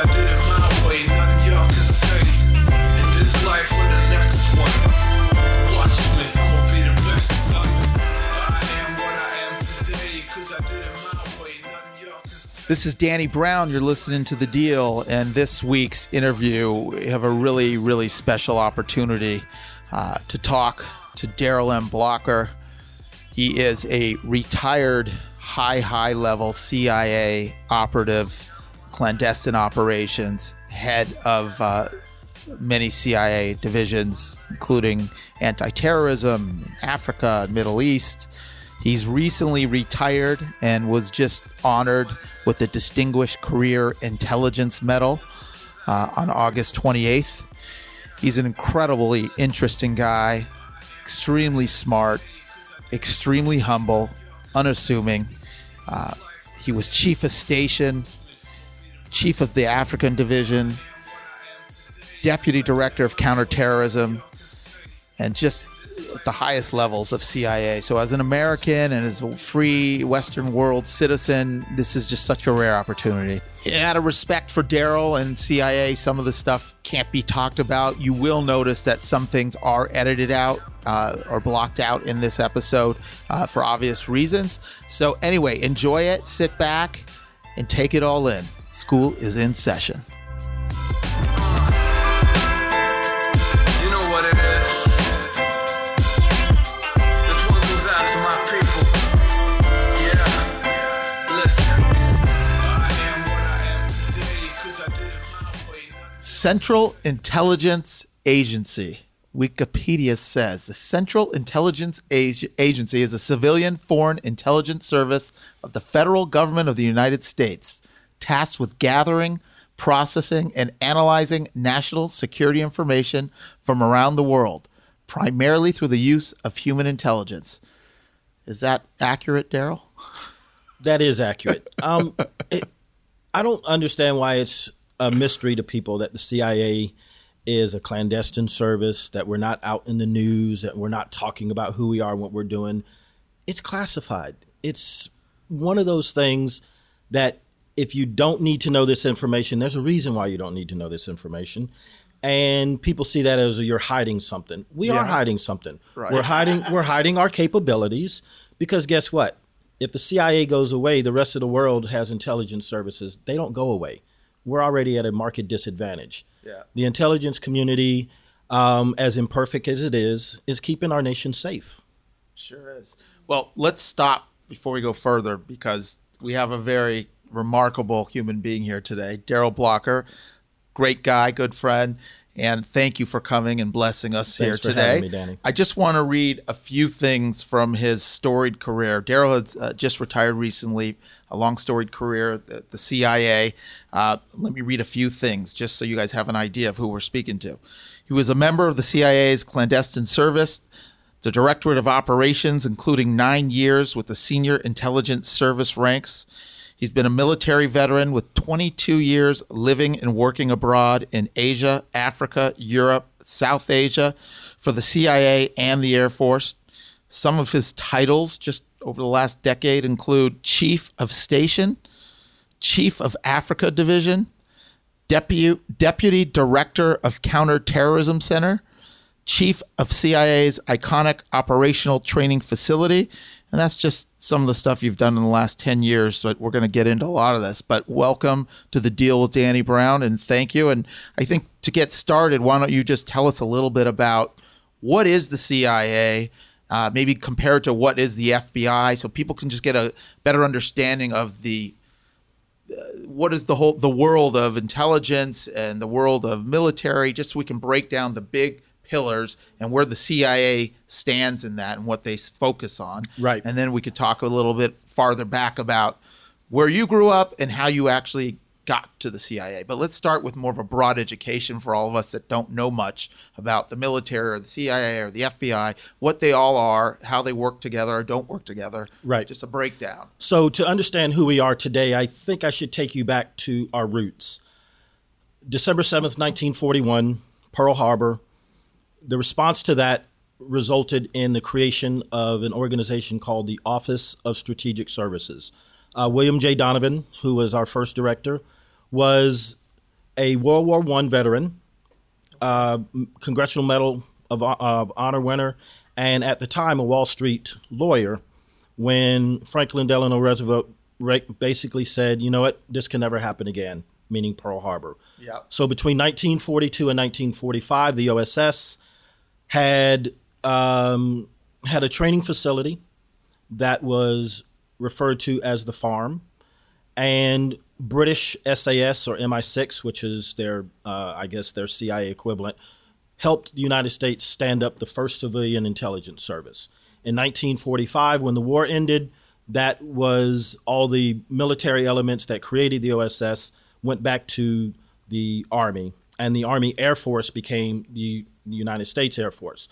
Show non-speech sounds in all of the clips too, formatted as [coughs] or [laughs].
I did it my way, nothing y'all can say. In this life or the next one. Watch me, I'ma be the best of. This is Danny Brown. You're listening to The Deal. And this week's interview, we have a really, really special opportunity uh, to talk to Darrell M. Blocker. He is a retired high, high level CIA operative, clandestine operations, head of uh, many CIA divisions, including anti terrorism, Africa, Middle East. He's recently retired and was just honored with the Distinguished Career Intelligence Medal uh, on August 28th. He's an incredibly interesting guy, extremely smart, extremely humble, unassuming. Uh, he was chief of station, chief of the African division, deputy director of counterterrorism, and just at the highest levels of CIA. So, as an American and as a free Western world citizen, this is just such a rare opportunity. Out of respect for Darrell and CIA, some of the stuff can't be talked about. You will notice that some things are edited out uh, or blocked out in this episode uh, for obvious reasons. So, anyway, enjoy it, sit back, and take it all in. School is in session. You know what it is. This one goes out to my people. Yeah. Listen. I am what I am today, cause I did it my way. Central Intelligence Agency. Wikipedia says the Central Intelligence Ag- Agency is a civilian foreign intelligence service of the federal government of the United States, tasked with gathering, processing, and analyzing national security information from around the world, primarily through the use of human intelligence. Is that accurate, Darrell? That is accurate. Um, [laughs] it, I don't understand why it's a mystery to people that the CIA is a clandestine service, that we're not out in the news, that we're not talking about who we are and what we're doing. It's classified. It's one of those things that if you don't need to know this information, there's a reason why you don't need to know this information. And people see that as you're hiding something. We are hiding something. Right. We're hiding we're hiding our capabilities because guess what? If the CIA goes away, the rest of the world has intelligence services. They don't go away. We're already at a market disadvantage. Yeah. The intelligence community, um, as imperfect as it is, is keeping our nation safe. Sure is. Well, let's stop before we go further because we have a very remarkable human being here today, Darrell Blocker. Great guy, good friend, and thank you for coming and blessing us here Thanks for today. me, Danny. I just want to read a few things from his storied career. Darrell has uh, just retired recently, a long storied career at the, the CIA. Uh, let me read a few things just so you guys have an idea of who we're speaking to. He was a member of the CIA's clandestine service, the Directorate of Operations, including nine years with the Senior Intelligence Service ranks. He's been a military veteran with 22 years living and working abroad in Asia, Africa, Europe, South Asia for the CIA and the Air Force. Some of his titles just over the last decade include Chief of Station, Chief of Africa Division, Deputy, Deputy Director of Counterterrorism Center, Chief of CIA's iconic operational training facility. And that's just some of the stuff you've done in the last 10 years. But we're going to get into a lot of this. But welcome to the deal with Danny Brown and thank you. And I think to get started, why don't you just tell us a little bit about what is the CIA? Uh, maybe compared to what is the FBI, so people can just get a better understanding of the what is the whole the world of intelligence and the world of military just so we can break down the big pillars and where the CIA stands in that and what they focus on Right. and then we could talk a little bit farther back about where you grew up and how you actually got to the CIA but let's start with more of a broad education for all of us that don't know much about the military or the CIA or the FBI what they all are how they work together or don't work together Right. just a breakdown So, to understand who we are today, I think I should take you back to our roots. December 7th, 1941, Pearl Harbor. The response to that resulted in the creation of an organization called the Office of Strategic Services. Uh, William J. Donovan, who was our first director, was a World War One veteran, uh, Congressional Medal of, of Honor winner, and at the time a Wall Street lawyer. When Franklin Delano Roosevelt basically said, "You know what? This can never happen again," meaning Pearl Harbor. Yeah. So between 1942 and 1945, the OSS had um, had a training facility that was referred to as the farm, and British SAS or MI6, which is their, uh, I guess, their CIA equivalent, helped the United States stand up the first civilian intelligence service. In 1945, when the war ended, that was all the military elements that created the OSS went back to the Army, and the Army Air Force became the United States Air Force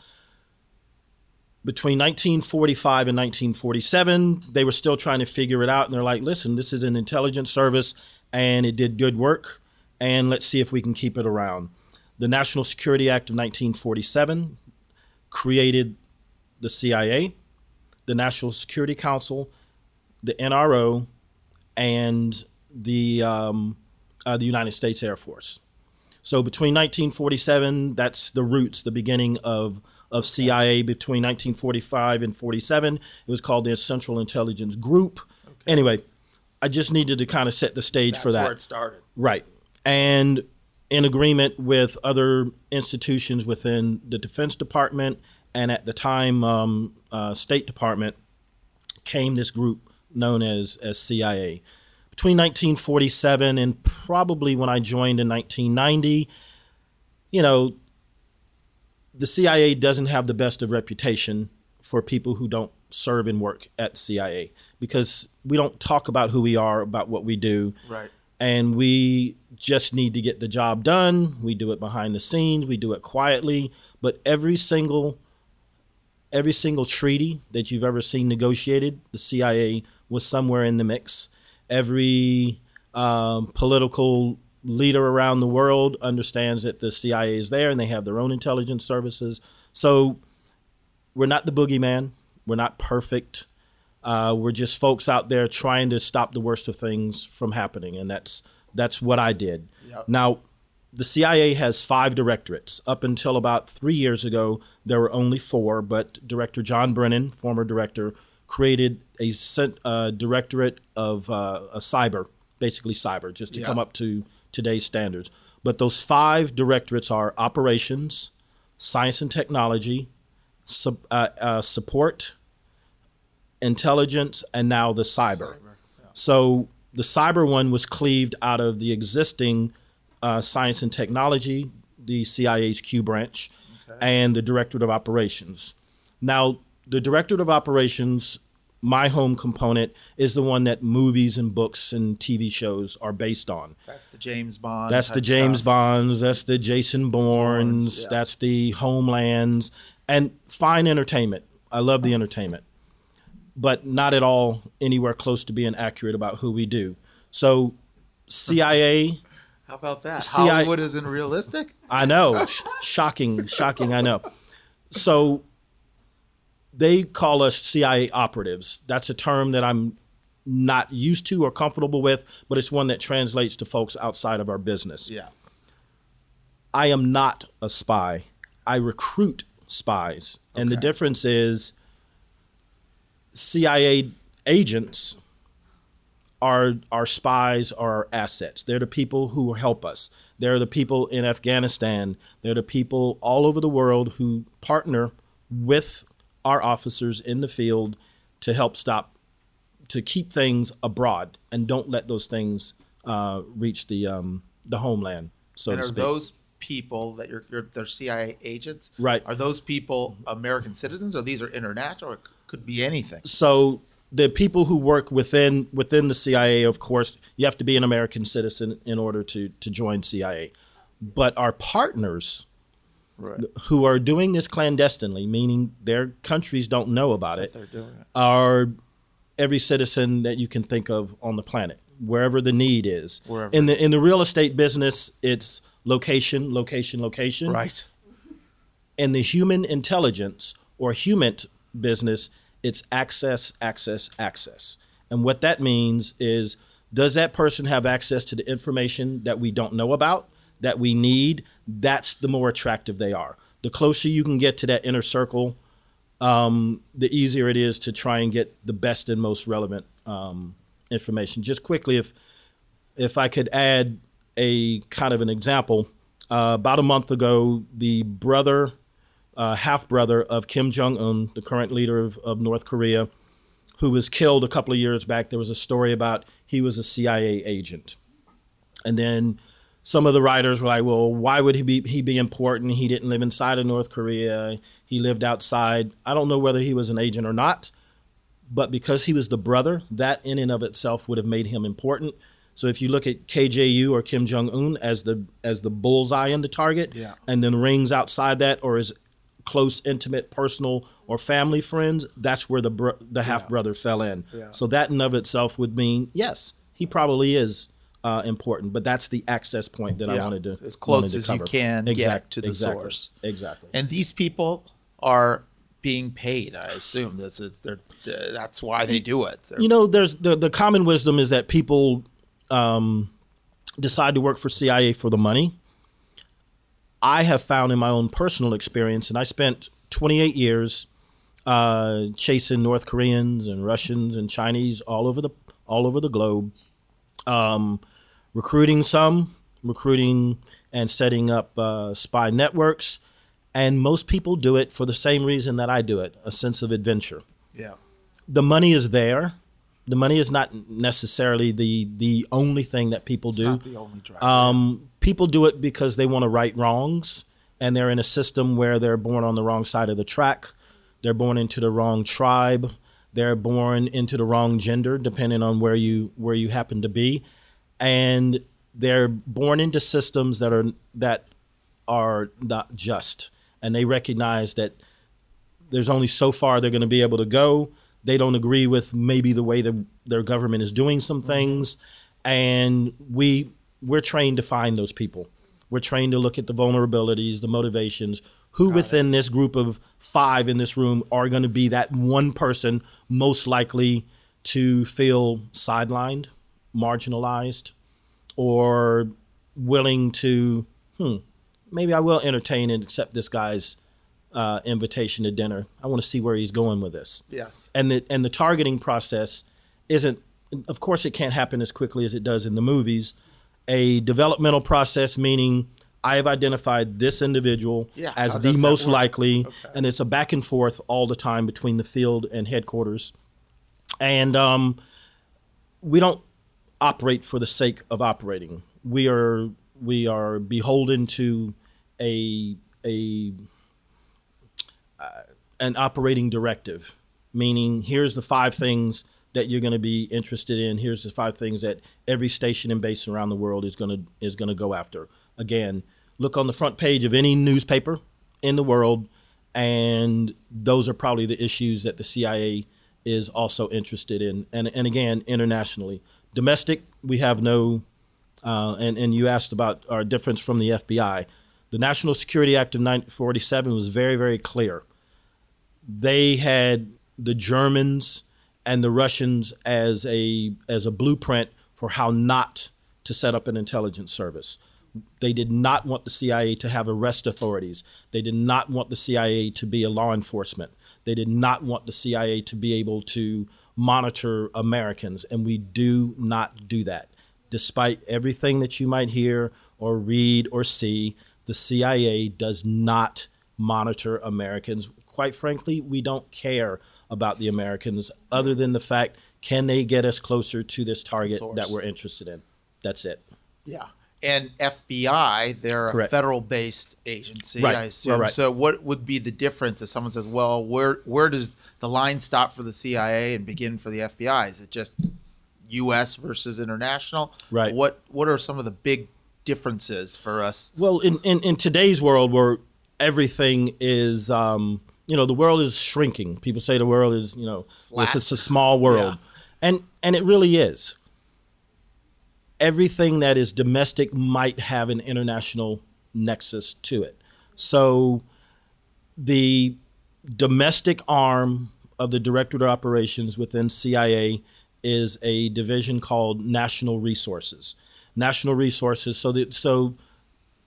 between 1945 and 1947, they were still trying to figure it out. And they're like, listen, this is an intelligence service and it did good work. And let's see if we can keep it around. The National Security Act of 1947 created the CIA, the National Security Council, the NRO, and the, um, uh, the United States Air Force. So between 1947, that's the roots, the beginning of of CIA between 1945 and 47. It was called the Central Intelligence Group. Anyway, I just needed to kind of set the stage That's for that. where it started. Right. And in agreement with other institutions within the Defense Department and at the time um, uh, State Department came this group known as, as CIA. Between 1947 and probably when I joined in 1990, you know, the CIA doesn't have the best of reputation for people who don't serve and work at CIA because we don't talk about who we are, about what we do. Right. And we just need to get the job done. We do it behind the scenes, we do it quietly, but every single every single treaty that you've ever seen negotiated, the CIA was somewhere in the mix. Every um, political leader around the world understands that the CIA is there and they have their own intelligence services. So we're not the boogeyman. We're not perfect. Uh, we're just folks out there trying to stop the worst of things from happening, and that's that's what I did. Yep. Now, the CIA has five directorates. Up until about three years ago, there were only four, but Director John Brennan, former director, created a cent, uh, directorate of uh, a cyber, basically cyber, just to Yeah. come up to today's standards. But those five directorates are operations, science and technology, sub, uh, uh, support, intelligence, and now the cyber. So the cyber one was cleaved out of the existing uh, science and technology, the CIA's Q branch, and the Directorate of Operations. Now, the Directorate of Operations, my home component, is the one that movies and books and TV shows are based on. That's the James Bond. That's the James stuff. Bonds. That's the Jason Bournes. Bournes, yeah. That's the Homelands, and fine entertainment. I love the entertainment, but not at all anywhere close to being accurate about who we do. So, CIA. [laughs] How about that? CIA Hollywood isn't realistic. I know, sh- shocking, shocking. I know. So, they call us CIA operatives. That's a term that I'm not used to or comfortable with, but it's one that translates to folks outside of our business. Yeah. I am not a spy. I recruit spies. And the difference is CIA agents are our spies are our assets. They're the people who help us. They're the people in Afghanistan. They're the people all over the world who partner with our officers in the field to help stop to keep things abroad and don't let those things uh, reach the um, the homeland. So And are those people that you're, you're they're CIA agents? Right. Are those people American citizens, or these are international, or it could be anything? so the people who work within within the CIA, of course, you have to be an American citizen in order to to join CIA. But our partners Right. who are doing this clandestinely, meaning their countries don't know about it, it. are every citizen that you can think of on the planet, wherever the need is. Wherever in the in the real estate business, it's location, location, location. Right. in the human intelligence or human business, it's access, access, access. And what that means is Does that person have access to the information that we don't know about, that we need? That's the more attractive they are. The closer you can get to that inner circle, um, the easier it is to try and get the best and most relevant um, information. Just quickly, if if I could add a kind of an example, uh, about a month ago, the brother, uh, half brother of Kim Jong Un, the current leader of, of North Korea, who was killed a couple of years back, there was a story about he was a CIA agent, and then some of the writers were like, "Well, why would he be he be important? He didn't live inside of North Korea. He lived outside. I don't know whether he was an agent or not, but because he was the brother, that in and of itself would have made him important. So if you look at KJU or Kim Jong Un as the as the bullseye and the target, Yeah. and then rings outside that or his close, intimate, personal, or family friends, that's where the bro- the half brother fell in. Yeah. So that in of itself would mean yes, he probably is uh, important, but that's the access point that I Yeah. wanted to As close to as you cover. can get Exact- to the exactly, source. Exactly. And these people are being paid. I assume they're, that's why they do it. They're- you know, there's the the common wisdom is that people um, decide to work for CIA for the money. I have found in my own personal experience, and I spent 28 years uh, chasing North Koreans and Russians and Chinese all over the all over the globe, um, recruiting some, recruiting and setting up uh, spy networks, and most people do it for the same reason that I do it: a sense of adventure yeah. the money is there. The money is not necessarily the the only thing that people do. Not the only driver. Um, people do it because they want to right wrongs, and they're in a system where they're born on the wrong side of the track. They're born into the wrong tribe. They're born into the wrong gender, depending on where you where you happen to be, and they're born into systems that are that are not just, and they recognize that there's only so far they're going to be able to go. They don't agree with maybe the way that their government is doing some mm-hmm. things, and we we're trained to find those people. We're trained to look at the vulnerabilities, the motivations. Who within this group of five in this room are going to be that one person most likely to feel sidelined, marginalized, or willing to, hmm, maybe I will entertain and accept this guy's uh, invitation to dinner. I want to see where he's going with this. yes. And the and the targeting process isn't. Of course, it can't happen as quickly as it does in the movies. A developmental process, meaning I have identified this individual Yeah, as the most likely, and it's a back and forth all the time between the field and headquarters. And um, we don't operate for the sake of operating. We are we are beholden to a a uh, an operating directive, meaning here's the five things that you're going to be interested in. Here's the five things that every station and base around the world is going to is going to go after. Again, look on the front page of any newspaper in the world, and those are probably the issues that the CIA is also interested in. And and again, internationally, domestic, we have no. Uh, and and you asked about our difference from the FBI. The National Security Act of 1947 was very very clear they had the Germans and the Russians as a as a blueprint for how not to set up an intelligence service. They did not want the CIA to have arrest authorities. They did not want the CIA to be a law enforcement. They did not want the CIA to be able to monitor Americans, and we do not do that. Despite everything that you might hear or read or see, the CIA does not monitor Americans. Quite frankly, we don't care about the Americans other than the fact can they get us closer to this target Source. that we're interested in. That's it. Yeah. And FBI, they're a federal based agency, Right, I assume. right, right. So what would be the difference if someone says, Well, where where does the line stop for the CIA and begin for the FBI? Is it just US versus international? Right. What what are some of the big differences for us? Well, in, in, in today's world where everything is, um, you know, the world is shrinking. People say the world is, you know, Flat. it's a small world. And, and it really is. Everything that is domestic might have an international nexus to it. So the domestic arm of the Directorate of Operations within CIA is a division called National Resources. National Resources. So that so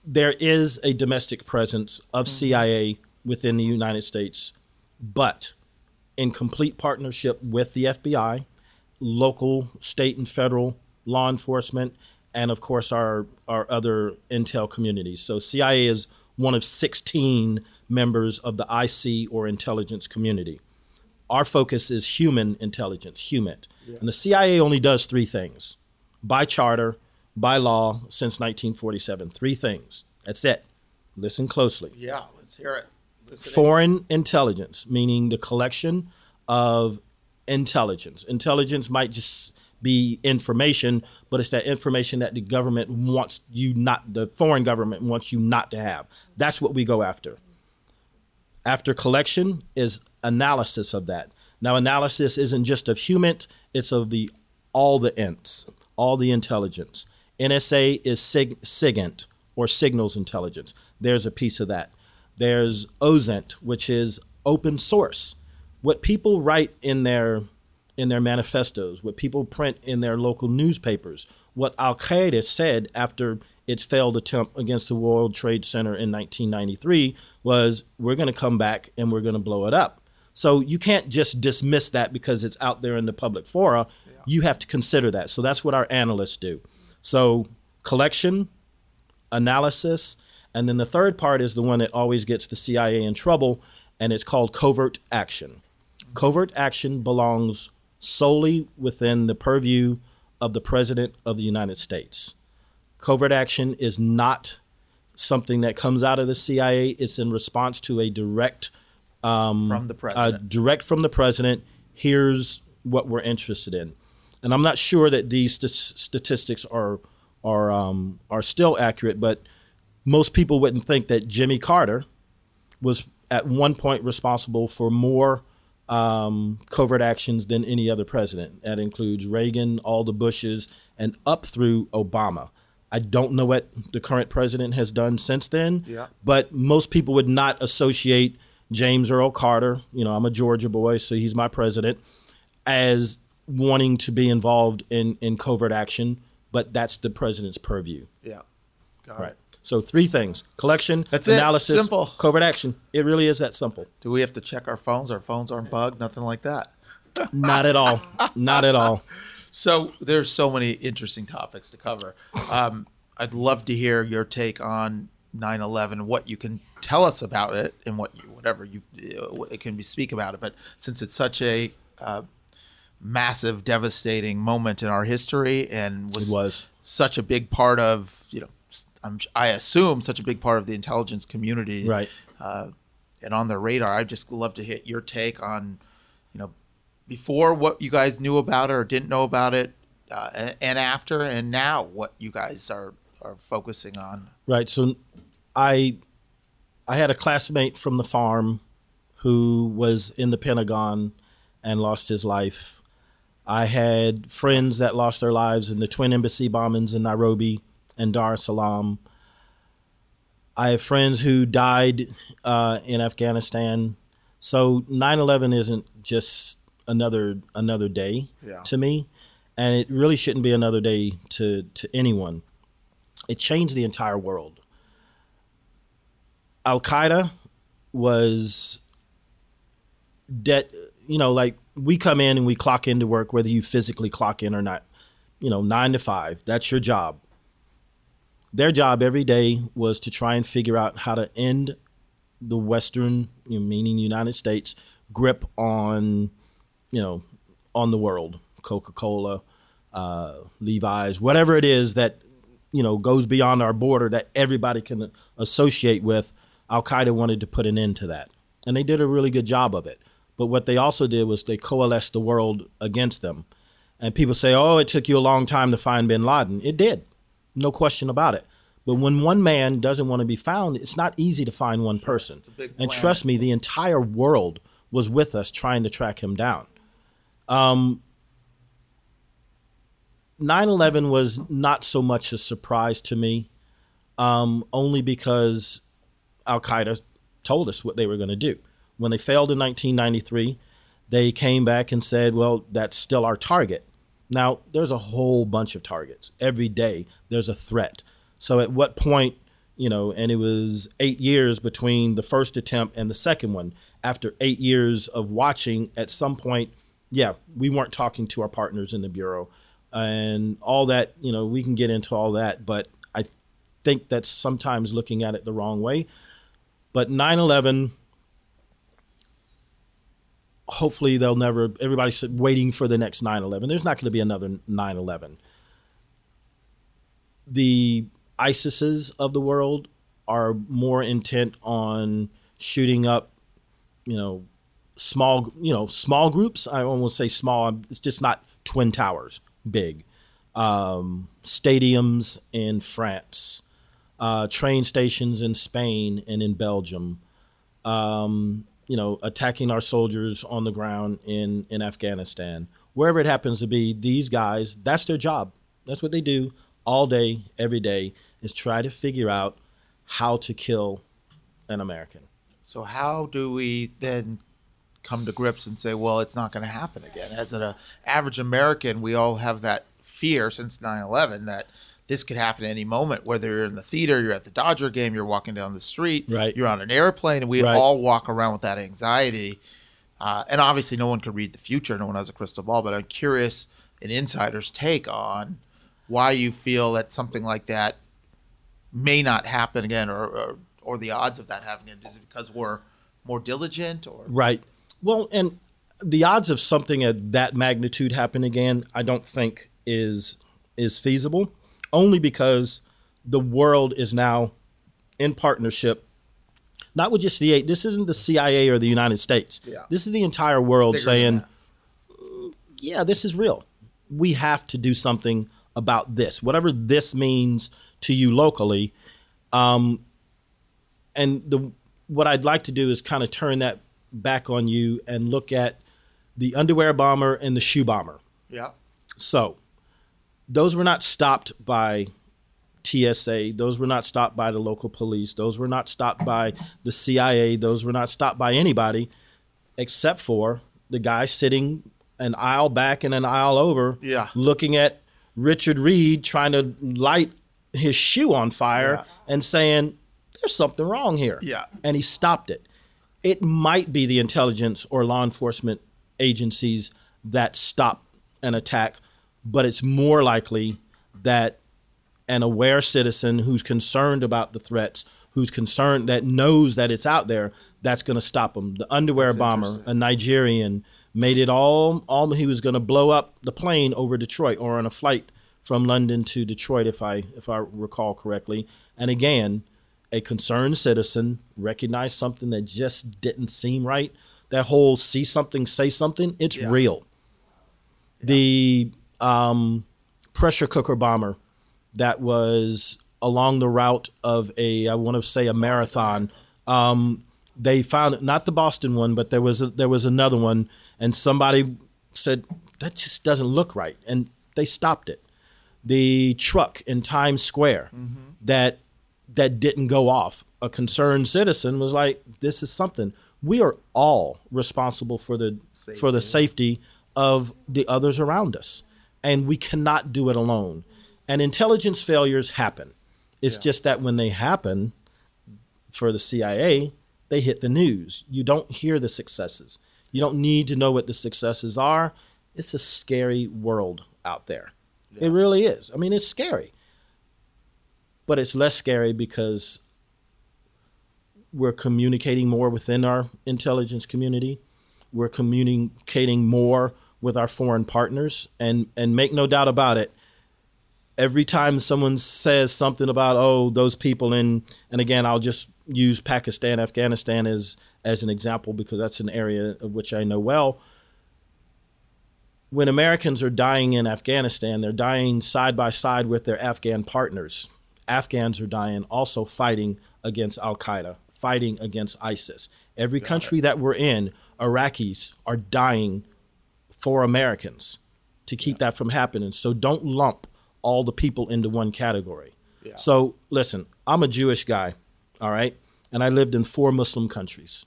there is a domestic presence of mm-hmm. CIA within the United States, but in complete partnership with the FBI, local, state, and federal law enforcement, and of course our our other intel communities. So CIA is one of 16 members of the IC or intelligence community. Our focus is human intelligence, HUMINT. And the CIA only does three things by charter, by law since 1947. Three things. That's it. Listen closely. Yeah, let's hear it. Listen Foreign intelligence, meaning the collection of intelligence. Intelligence might just be information, but it's that information that the government wants you not, the foreign government wants you not to have. That's what we go after. After collection is analysis of that. Now, analysis isn't just of human; it's of the all the ints, all the intelligence. NSA is sig- SIGINT or signals intelligence. There's a piece of that. There's OSINT, which is open source. What people write in their in their manifestos, what people print in their local newspapers, what Al Qaeda said after its failed attempt against the World Trade Center in 1993 was, "We're going to come back and we're going to blow it up." So you can't just dismiss that because it's out there in the public fora. You have to consider that. So that's what our analysts do. So collection, analysis, and then the third part is the one that always gets the CIA in trouble, and it's called covert action. Covert action belongs solely within the purview of the President of the United States. Covert action is not something that comes out of the CIA, it's in response to a direct from the uh, president. direct from the president. Here's what we're interested in, and I'm not sure that these st- statistics are are um, are still accurate, but most people wouldn't think that Jimmy Carter was at one point responsible for more um, covert actions than any other president. That includes Reagan, all the Bushes, and up through Obama. I don't know what the current president has done since then, Yeah. but most people would not associate James Earl Carter, you know, I'm a Georgia boy, so he's my president, as wanting to be involved in, in covert action, but that's the president's purview. yeah. Got Right. it. So three things: collection, That's it. analysis, Simple. covert action. It really is that simple. Do we have to check our phones? Our phones aren't bugged, nothing like that. [laughs] Not at all. Not at all. So there's so many interesting topics to cover. Um, I'd love to hear your take on 9/11, what you can tell us about it, and what you whatever you uh, what it can be speak about it. But since it's such a uh, massive, devastating moment in our history, and was, It was. such a big part of you know, I'm, I assume such a big part of the intelligence community, Right. uh, and on the radar. I'd just love to hit your take on, you know, before what you guys knew about it or didn't know about it, uh, and, and after, and now what you guys are are focusing on. Right. So I I had a classmate from the farm who was in the Pentagon and lost his life. I had friends that lost their lives in the twin embassy bombings in Nairobi and Dar es Salaam. I have friends who died uh, in Afghanistan. So 9/11 isn't just another another day Yeah. to me, and it really shouldn't be another day to to anyone. It changed the entire world. Al Qaeda was dead. You know, like we come in and we clock into work, whether you physically clock in or not. You know, nine to five. That's your job. Their job every day was to try and figure out how to end the Western, meaning United States, grip on, you know, on the world. Coca Cola, uh, Levi's, whatever it is that you know goes beyond our border that everybody can associate with. Al Qaeda wanted to put an end to that, and they did a really good job of it. But what they also did was they coalesced the world against them. And people say, "Oh, it took you a long time to find Bin Laden." It did, no question about it. But when one man doesn't want to be found, it's not easy to find one person. And trust me, the entire world was with us trying to track him down. 9 11 was not so much a surprise to me, um, only because Al Qaeda told us what they were going to do. When they failed in 1993, they came back and said, well, that's still our target. Now, there's a whole bunch of targets. Every day there's a threat. So at what point, you know, and it was eight years between the first attempt and the second one. After eight years of watching, at some point, yeah, we weren't talking to our partners in the Bureau. And all that, you know, we can get into all that, but I think that's sometimes looking at it the wrong way. But 9 11, hopefully they'll never, everybody's waiting for the next 9 11. There's not going to be another 9 11. The ISIS's of the world are more intent on shooting up, you know, small, you know, small groups. I won't say small. It's just not twin towers big. Um, stadiums in France, uh, train stations in Spain and in Belgium. Um, you know, attacking our soldiers on the ground in in Afghanistan, wherever it happens to be. These guys, that's their job. That's what they do all day, every day, is try to figure out how to kill an American. So how do we then come to grips and say, well, it's not going to happen again? As an uh, average American, we all have that fear since 9/11 that this could happen at any moment. Whether you're in the theater, you're at the Dodger game, you're walking down the street, Right. you're on an airplane, and we Right. all walk around with that anxiety. Uh, and obviously, no one can read the future. No one has a crystal ball. But I'm curious an insider's take on why you feel that something like that may not happen again, or or, or the odds of that happening. Is it because we're more diligent, or Right. Well, and the odds of something at that magnitude happening again, I don't think is is feasible. Only because the world is now in partnership, not with just the eight. This isn't the CIA or the United States. Yeah. This is the entire world Bigger saying, yeah, this is real. We have to do something about this, whatever this means to you locally. Um, and the what I'd like to do is kind of turn that back on you and look at the underwear bomber and the shoe bomber. yeah, So, those were not stopped by TSA. Those were not stopped by the local police. Those were not stopped by the CIA. Those were not stopped by anybody except for the guy sitting an aisle back and an aisle over, Yeah. looking at Richard Reid trying to light his shoe on fire Yeah. and saying, There's something wrong here. Yeah. And he stopped it. It might be the intelligence or law enforcement agencies that stop an attack, but it's more likely that an aware citizen who's concerned about the threats, who's concerned that knows that it's out there, that's going to stop them. The underwear bomber, a Nigerian, made it all. All he was going to blow up the plane over Detroit or on a flight from London to Detroit, if I if I recall correctly. And again, a concerned citizen recognized something that just didn't seem right. That whole see something, say something, it's Yeah. real. The um, pressure cooker bomber that was along the route of a, I want to say a marathon. Um, they found not the Boston one, but there was a, there was another one, and somebody said that just doesn't look right, and they stopped it. The truck in Times Square that that didn't go off. A concerned citizen was like, "This is something. We are all responsible for the for the safety of the others around us, and we cannot do it alone." And intelligence failures happen. It's just that when they happen, for the CIA, they hit the news. You don't hear the successes. You don't need to know what the successes are. It's a scary world out there. It really is. I mean, it's scary. But it's less scary because we're communicating more within our intelligence community. We're communicating more with our foreign partners. And, and make no doubt about it, every time someone says something about oh those people in and again I'll just use Pakistan Afghanistan as as an example because that's an area of which I know well. When Americans are dying in Afghanistan they're dying side by side with their Afghan partners. Afghans are dying also fighting against Al Qaeda fighting against ISIS. Every country that we're in Iraqis are dying for Americans to keep that from happening. So don't lump all the people into one category. So listen, I'm a Jewish guy, all right? And I lived in four Muslim countries.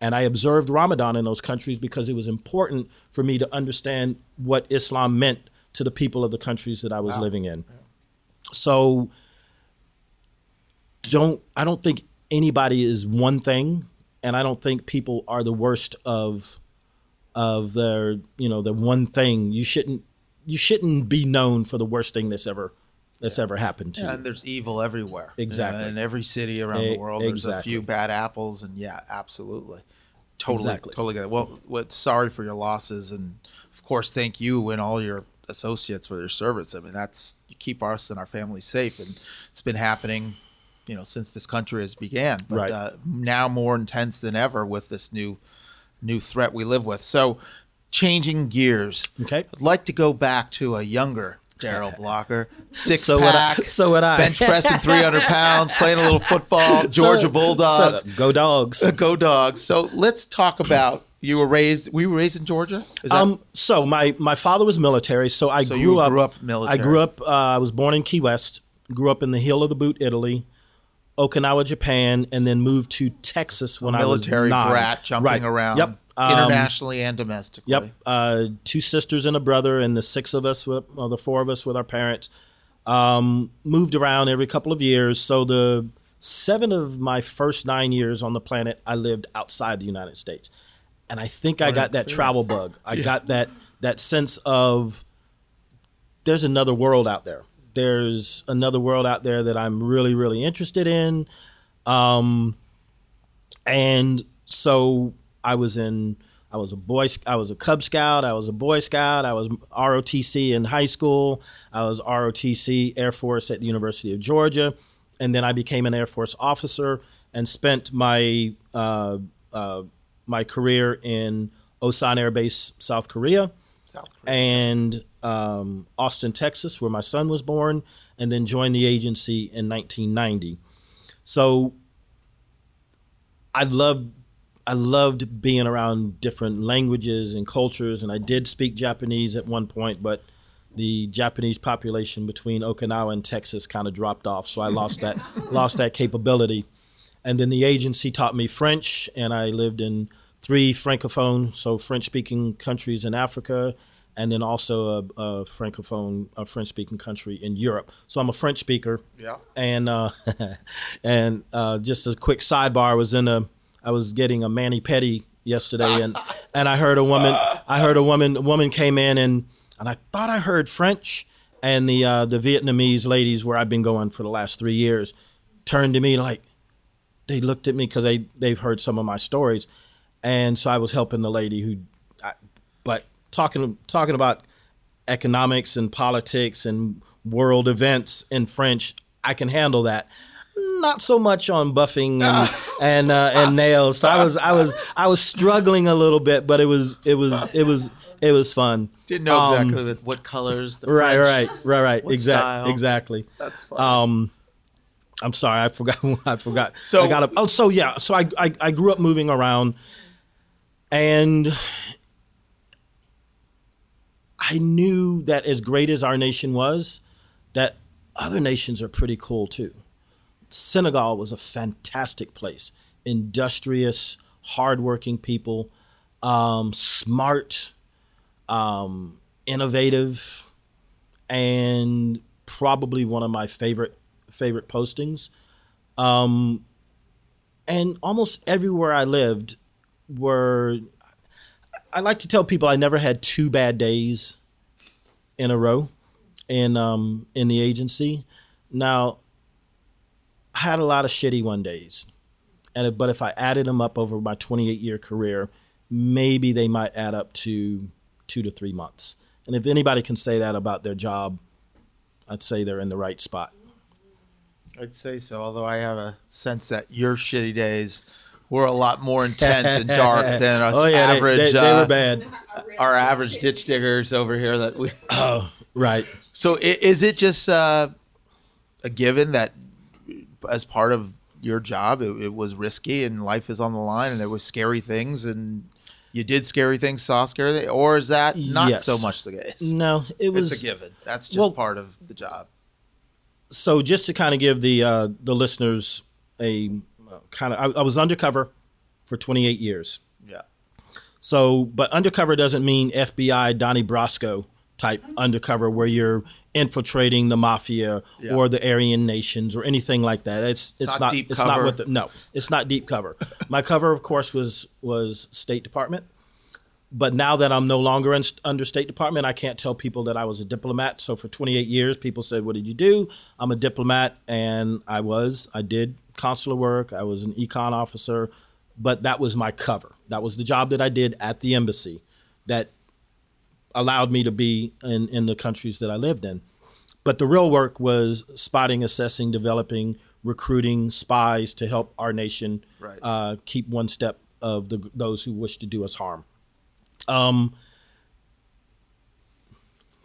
And I observed Ramadan in those countries because it was important for me to understand what Islam meant to the people of the countries that I was living in. So don't I don't think anybody is one thing, and I don't think people are the worst of of their you know the one thing. You shouldn't you shouldn't be known for the worst thing that's ever that's ever happened to you. And there's evil everywhere. Exactly. Uh, in every city around the world, there's a few bad apples, and yeah, absolutely, totally, Exactly. totally get it. Well, what, sorry for your losses, and of course, thank you and all your associates for their service. I mean, that's you keep us and our families safe, and it's been happening, you know, since this country has began. But Right. uh, now more intense than ever with this new new threat we live with. So, changing gears. Okay. I'd like to go back to a younger Darrell Blocker, six So would I- pack, so would I. bench pressing 300 [laughs] pounds, playing a little football, Georgia So- Bulldogs, so- go dogs. [laughs] go dogs. So let's talk about you were raised. We Were raised in Georgia? Is that, Um, so my my father was military, so I So grew you up. grew up military. I grew up. Uh, I was born in Key West. Grew up in the heel of the boot, Italy, Okinawa, Japan, and then moved to Texas when I was a military nine. brat jumping Right. around Yep. Um, internationally and domestically. Yep. Uh, two sisters and a brother, and the six of us, with, well, the four of us with our parents, um, moved around every couple of years. So the seven of my first nine years on the planet, I lived outside the United States, and I think I got that travel bug. I got that that sense of there's another world out there. There's another world out there that I'm really, really interested in. Um, and so I was in I was a boy I was a Cub Scout, I was a Boy Scout, I was ROTC in high school, I was ROTC Air Force at the University of Georgia, and then I became an Air Force officer and spent my uh, uh, my career in Osan Air Base, South Korea, South Korea. and um, Austin, Texas, where my son was born, and then joined the agency in 1990. So I loved I loved being around different languages and cultures, and I did speak Japanese at one point, but the Japanese population between Okinawa and Texas kind of dropped off, so I lost that [laughs] lost that capability. And then the agency taught me French, and I lived in three francophone, so French-speaking countries in Africa, and then also a, a francophone, a French-speaking country in Europe. So I'm a French speaker. Yeah. And uh, [laughs] and uh, just a quick sidebar, I was in a, I was getting a mani pedi yesterday, and [laughs] and I heard a woman, I heard a woman, a woman came in and and I thought I heard French, and the uh, the Vietnamese ladies where I've been going for the last three years, turned to me like, they looked at me because they they've heard some of my stories, and so I was helping the lady who, talking talking about economics and politics and world events in French, I can handle that. Not so much on buffing and and, uh, and nails. So I was I was I was struggling a little bit, but it was it was it was it was fun. Didn't know Um, exactly what- colors. The Right, French- right, right, right. Exactly, exactly. That's funny. Um, I'm sorry, I forgot. [laughs] I forgot. So- I got up. Oh, so yeah. So I, I I grew up moving around, and I knew that as great as our nation was, that other nations are pretty cool too. Senegal was a fantastic place. Industrious, hardworking people, um, smart, um, innovative, and probably one of my favorite favorite postings. Um, and almost everywhere I lived were. I like to tell people I never had two bad days in a row in um, in the agency. Now, I had a lot of shitty one days, and but if I added them up over my 28 year career, maybe they might add up to two to three months. And if anybody can say that about their job, I'd say they're in the right spot. I'd say so. Although I have a sense that your shitty days were a lot more intense and dark [laughs] than us oh yeah, average. they, they uh, were bad. Our average ditch diggers over here. That we. [coughs] Right. So is it just uh, a given that as part of your job, it, it was risky and life is on the line and there was scary things and you did scary things, saw scary things, or is that not Yes. so much the case? No, it was it's a given. That's just well- part of the job. so just to kind of give the uh, the listeners a uh, kind of I, I was undercover for 28 years. Yeah. So, but undercover doesn't mean FBI Donnie Brasco type undercover where you're infiltrating the mafia Yeah. or the Aryan nations or anything like that. It's it's, not not, deep it's cover. not what the no, it's not deep cover. My cover, of course, was was State Department. But now that I'm no longer in, under State Department, I can't tell people that I was a diplomat. So for 28 years, people said, "What did you do?" I'm a diplomat, and I was. I did consular work. I was an econ officer, but that was my cover. That was the job that I did at the embassy, that allowed me to be in in the countries that I lived in. But the real work was spotting, assessing, developing, recruiting spies to help our nation Right. uh, keep one step of the, those who wish to do us harm. Um,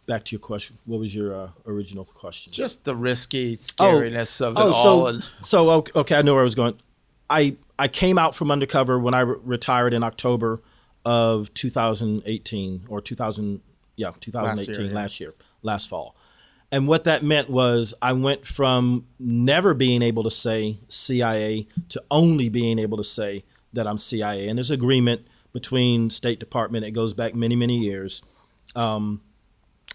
back to your question. What was your uh, original question? Just the risky scariness of it all. so, and so okay, okay, I know where I was going. I I came out from undercover when I re- retired in October of 2018 or 2000 yeah 2018 yeah. last year last fall, and what that meant was I went from never being able to say CIA to only being able to say that I'm CIA, and there's agreement between State Department. It goes back many many years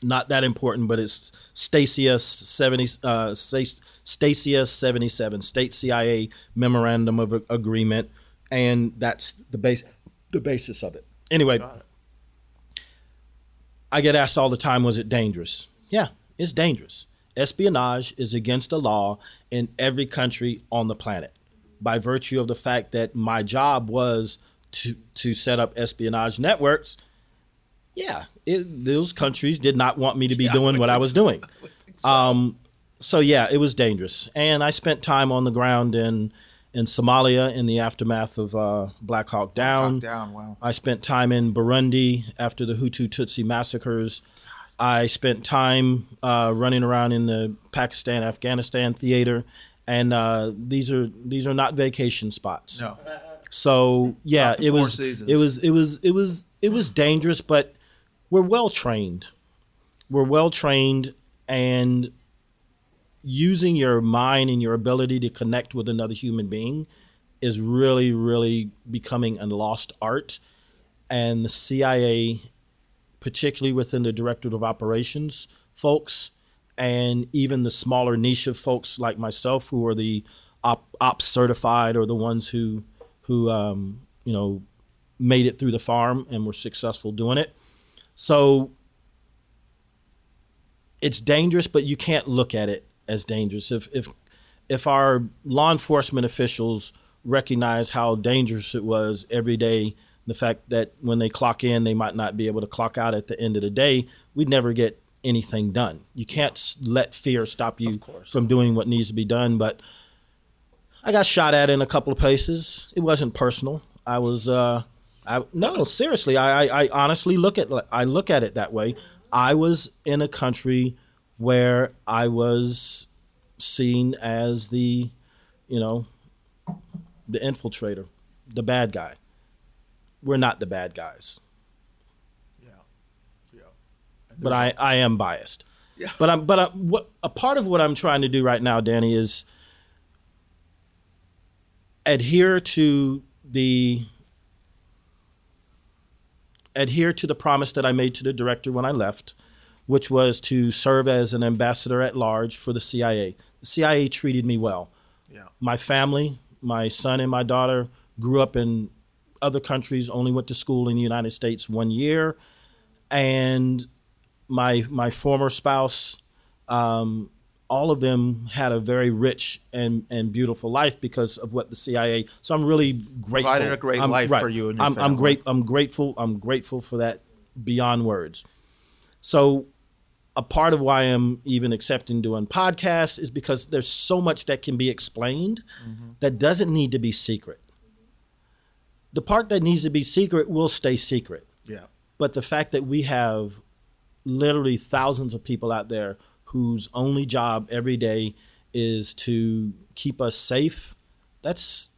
not that important, but it's Stasius seventy uh, Stas- Stasius seventy seven State CIA Memorandum of Agreement, and that's the base the basis of it. Anyway, I get asked all the time, was it dangerous? Yeah, it's dangerous. Espionage is against the law in every country on the planet by virtue of the fact that my job was to to set up espionage networks yeah, it, those countries did not want me to be doing what I was doing. [laughs] Um, so yeah, it was dangerous, and I spent time on the ground in in Somalia in the aftermath of uh, Black Hawk Down. down. Wow. I spent time in Burundi after the Hutu Tutsi massacres. I spent time uh, running around in the Pakistan Afghanistan theater, and uh, these are these are not vacation spots. No. So yeah, it was Seasons. it was it was it was it was dangerous, but we're well trained. We're well trained, and using your mind and your ability to connect with another human being is really really becoming a lost art. And the CIA, particularly within the Directorate of Operations folks, and even the smaller niche of folks like myself who are the op, ops certified or the ones who who um, you know made it through the farm and were successful doing it. So it's dangerous, but you can't look at it as dangerous. If if if our law enforcement officials recognize how dangerous it was every day, the fact that when they clock in, they might not be able to clock out at the end of the day, we'd never get anything done. You can't let fear stop you from doing what needs to be done. But I got shot at in a couple of places. It wasn't personal. I was, uh, I no, seriously. I, I, I honestly look at I look at it that way. I was in a country where I was seen as the, you know, the infiltrator, the bad guy. We're not the bad guys, Yeah. Yeah. but I, I am biased. Yeah. But I'm but I, what a part of what I'm trying to do right now, Danny, is adhere to the adhere to the promise that I made to the director when I left, which was to serve as an ambassador at large for the CIA. The CIA treated me well. Yeah. My family, my son and my daughter grew up in other countries, only went to school in the United States one year, and my my former spouse, um, all of them had a very rich and, and beautiful life because of what the CIA. So I'm really grateful. Provided a great I'm- life for you and your I'm, I'm great. I'm grateful. I'm grateful for that beyond words. So a part of why I'm even accepting doing podcasts is because there's so much that can be explained Mm-hmm. that doesn't need to be secret. The part that needs to be secret will stay secret. Yeah. But the fact that we have literally thousands of people out there whose only job every day is to keep us safe, that's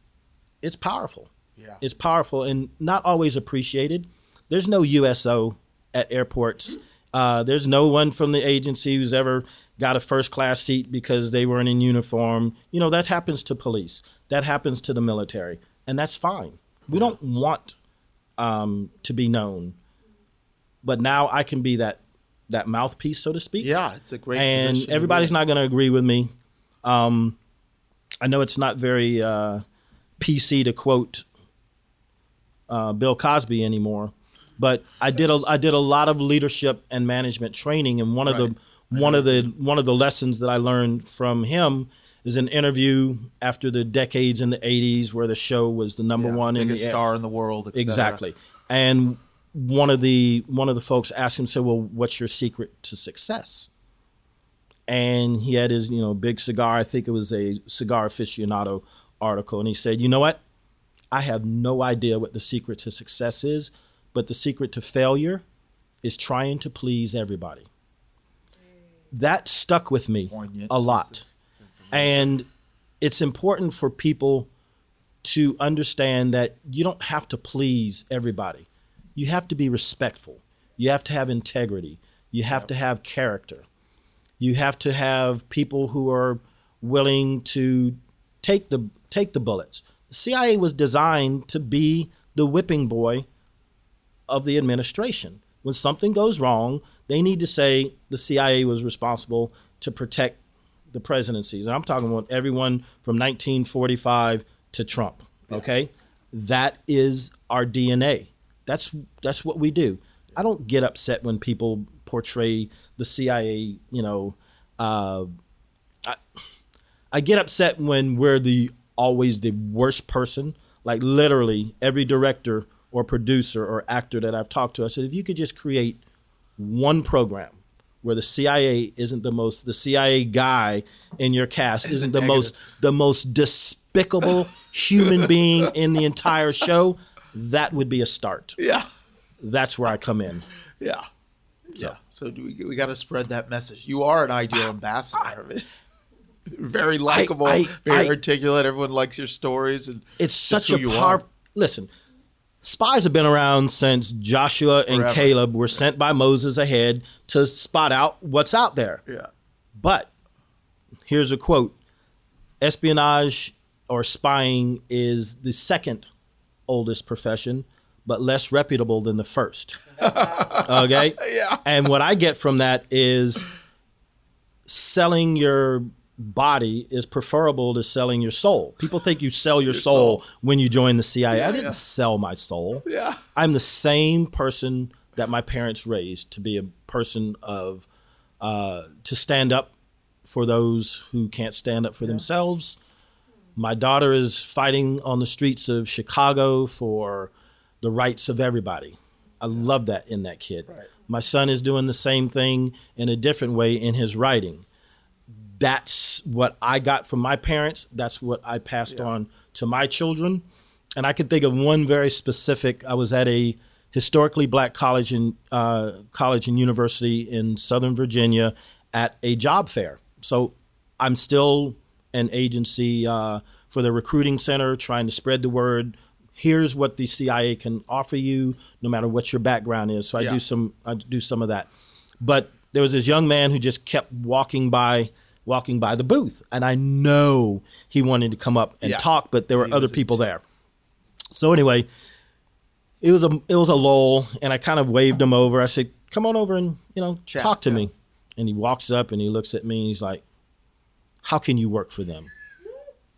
it's powerful. Yeah. It's powerful and not always appreciated. There's no USO at airports. Uh, there's no one from the agency who's ever got a first class seat because they weren't in uniform. You know, that happens to police. That happens to the military. And that's fine. We don't want um, to be known. But now I can be that that mouthpiece, so to speak. Yeah, it's a great and position to be everybody's not going to agree with me. Um, I know it's not very uh, PC to quote uh, Bill Cosby anymore, but I did a I did a lot of leadership and management training, and one of Right. the one of the one of the lessons that I learned from him is an interview after the decades in the '80s where the show was the number Yeah, one in the star in the world. exactly, and one of the one of the folks asked him, said, "Well, what's your secret to success?" And he had his you know big cigar. I think it was a cigar aficionado article, and he said, "You know what? I have no idea what the secret to success is, but the secret to failure is trying to please everybody." That stuck with me a lot. And it's important for people to understand that you don't have to please everybody. You have to be respectful. You have to have integrity. You have to have character. You have to have people who are willing to take the take the bullets. The CIA was designed to be the whipping boy of the administration. When something goes wrong, they need to say the CIA was responsible to protect the presidencies. And I'm talking about everyone from 1945 to Trump. Okay, that is our DNA. That's that's what we do. I don't get upset when people portray the CIA. You know, uh, I, I get upset when we're the always the worst person. Like literally every director or producer or actor that I've talked to, I said, if you could just create one program where the CIA isn't the most the CIA guy in your cast isn't the negative. most the most despicable human being in the entire show, that would be a start. Yeah, That's where I come in. yeah, yeah. So do we we got to spread that message. You are an ideal ambassador of it. [laughs] Very likable, I- very I- articulate. Everyone likes your stories, and It's such a you power. are. Listen, spies have been around since Joshua and Forever. Caleb were sent by Moses ahead to spot out what's out there. Yeah, But here's a quote espionage or spying is the second oldest profession, but less reputable than the first. [laughs] okay? yeah, And what I get from that is selling your body is preferable to selling your soul. People think you sell your, soul, soul. when you join the CIA. I didn't yeah. sell my soul. yeah. I'm the same person that my parents raised to be a person of uh, to stand up for those who can't stand up for themselves. My daughter is fighting on the streets of Chicago for the rights of everybody. I love that in that kid. My son is doing the same thing in a different way in his writing. That's what I got from my parents. That's what I passed on to my children. And I can think of one very specific. I was at a historically black college and uh, college and university in Southern Virginia at a job fair. So I'm still an agency uh, for the recruiting center, trying to spread the word. Here's what the CIA can offer you, no matter what your background is. So I Yeah. do some I do some of that. But there was this young man who just kept walking by walking by the booth, and I know he wanted to come up and Yeah. talk, but there were He other people there. So anyway, it was a it was a lull, and I kind of waved him over. I said, "Come on over and you know Chat, talk to yeah. me." And he walks up and he looks at me and he's like, "How can you work for them?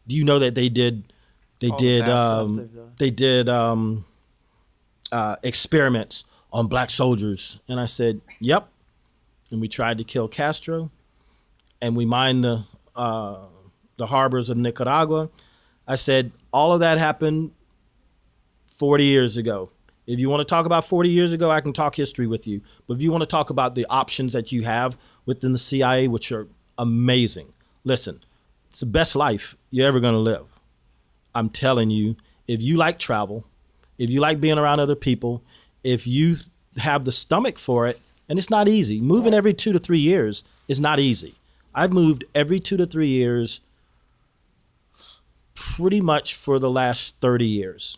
Do you know that they did they All did um, they did um, uh, experiments on black soldiers?" And I said, "Yep." And we tried to kill Castro, and we mined the uh, the harbors of Nicaragua. I said, all of that happened 40 years ago. If you want to talk about 40 years ago, I can talk history with you. But if you want to talk about the options that you have within the CIA, which are amazing, listen, it's the best life you're ever going to live. I'm telling you, if you like travel, if you like being around other people, if you have the stomach for it, and it's not easy, moving every two to three years is not easy. I've moved every two to three years pretty much for the last 30 years.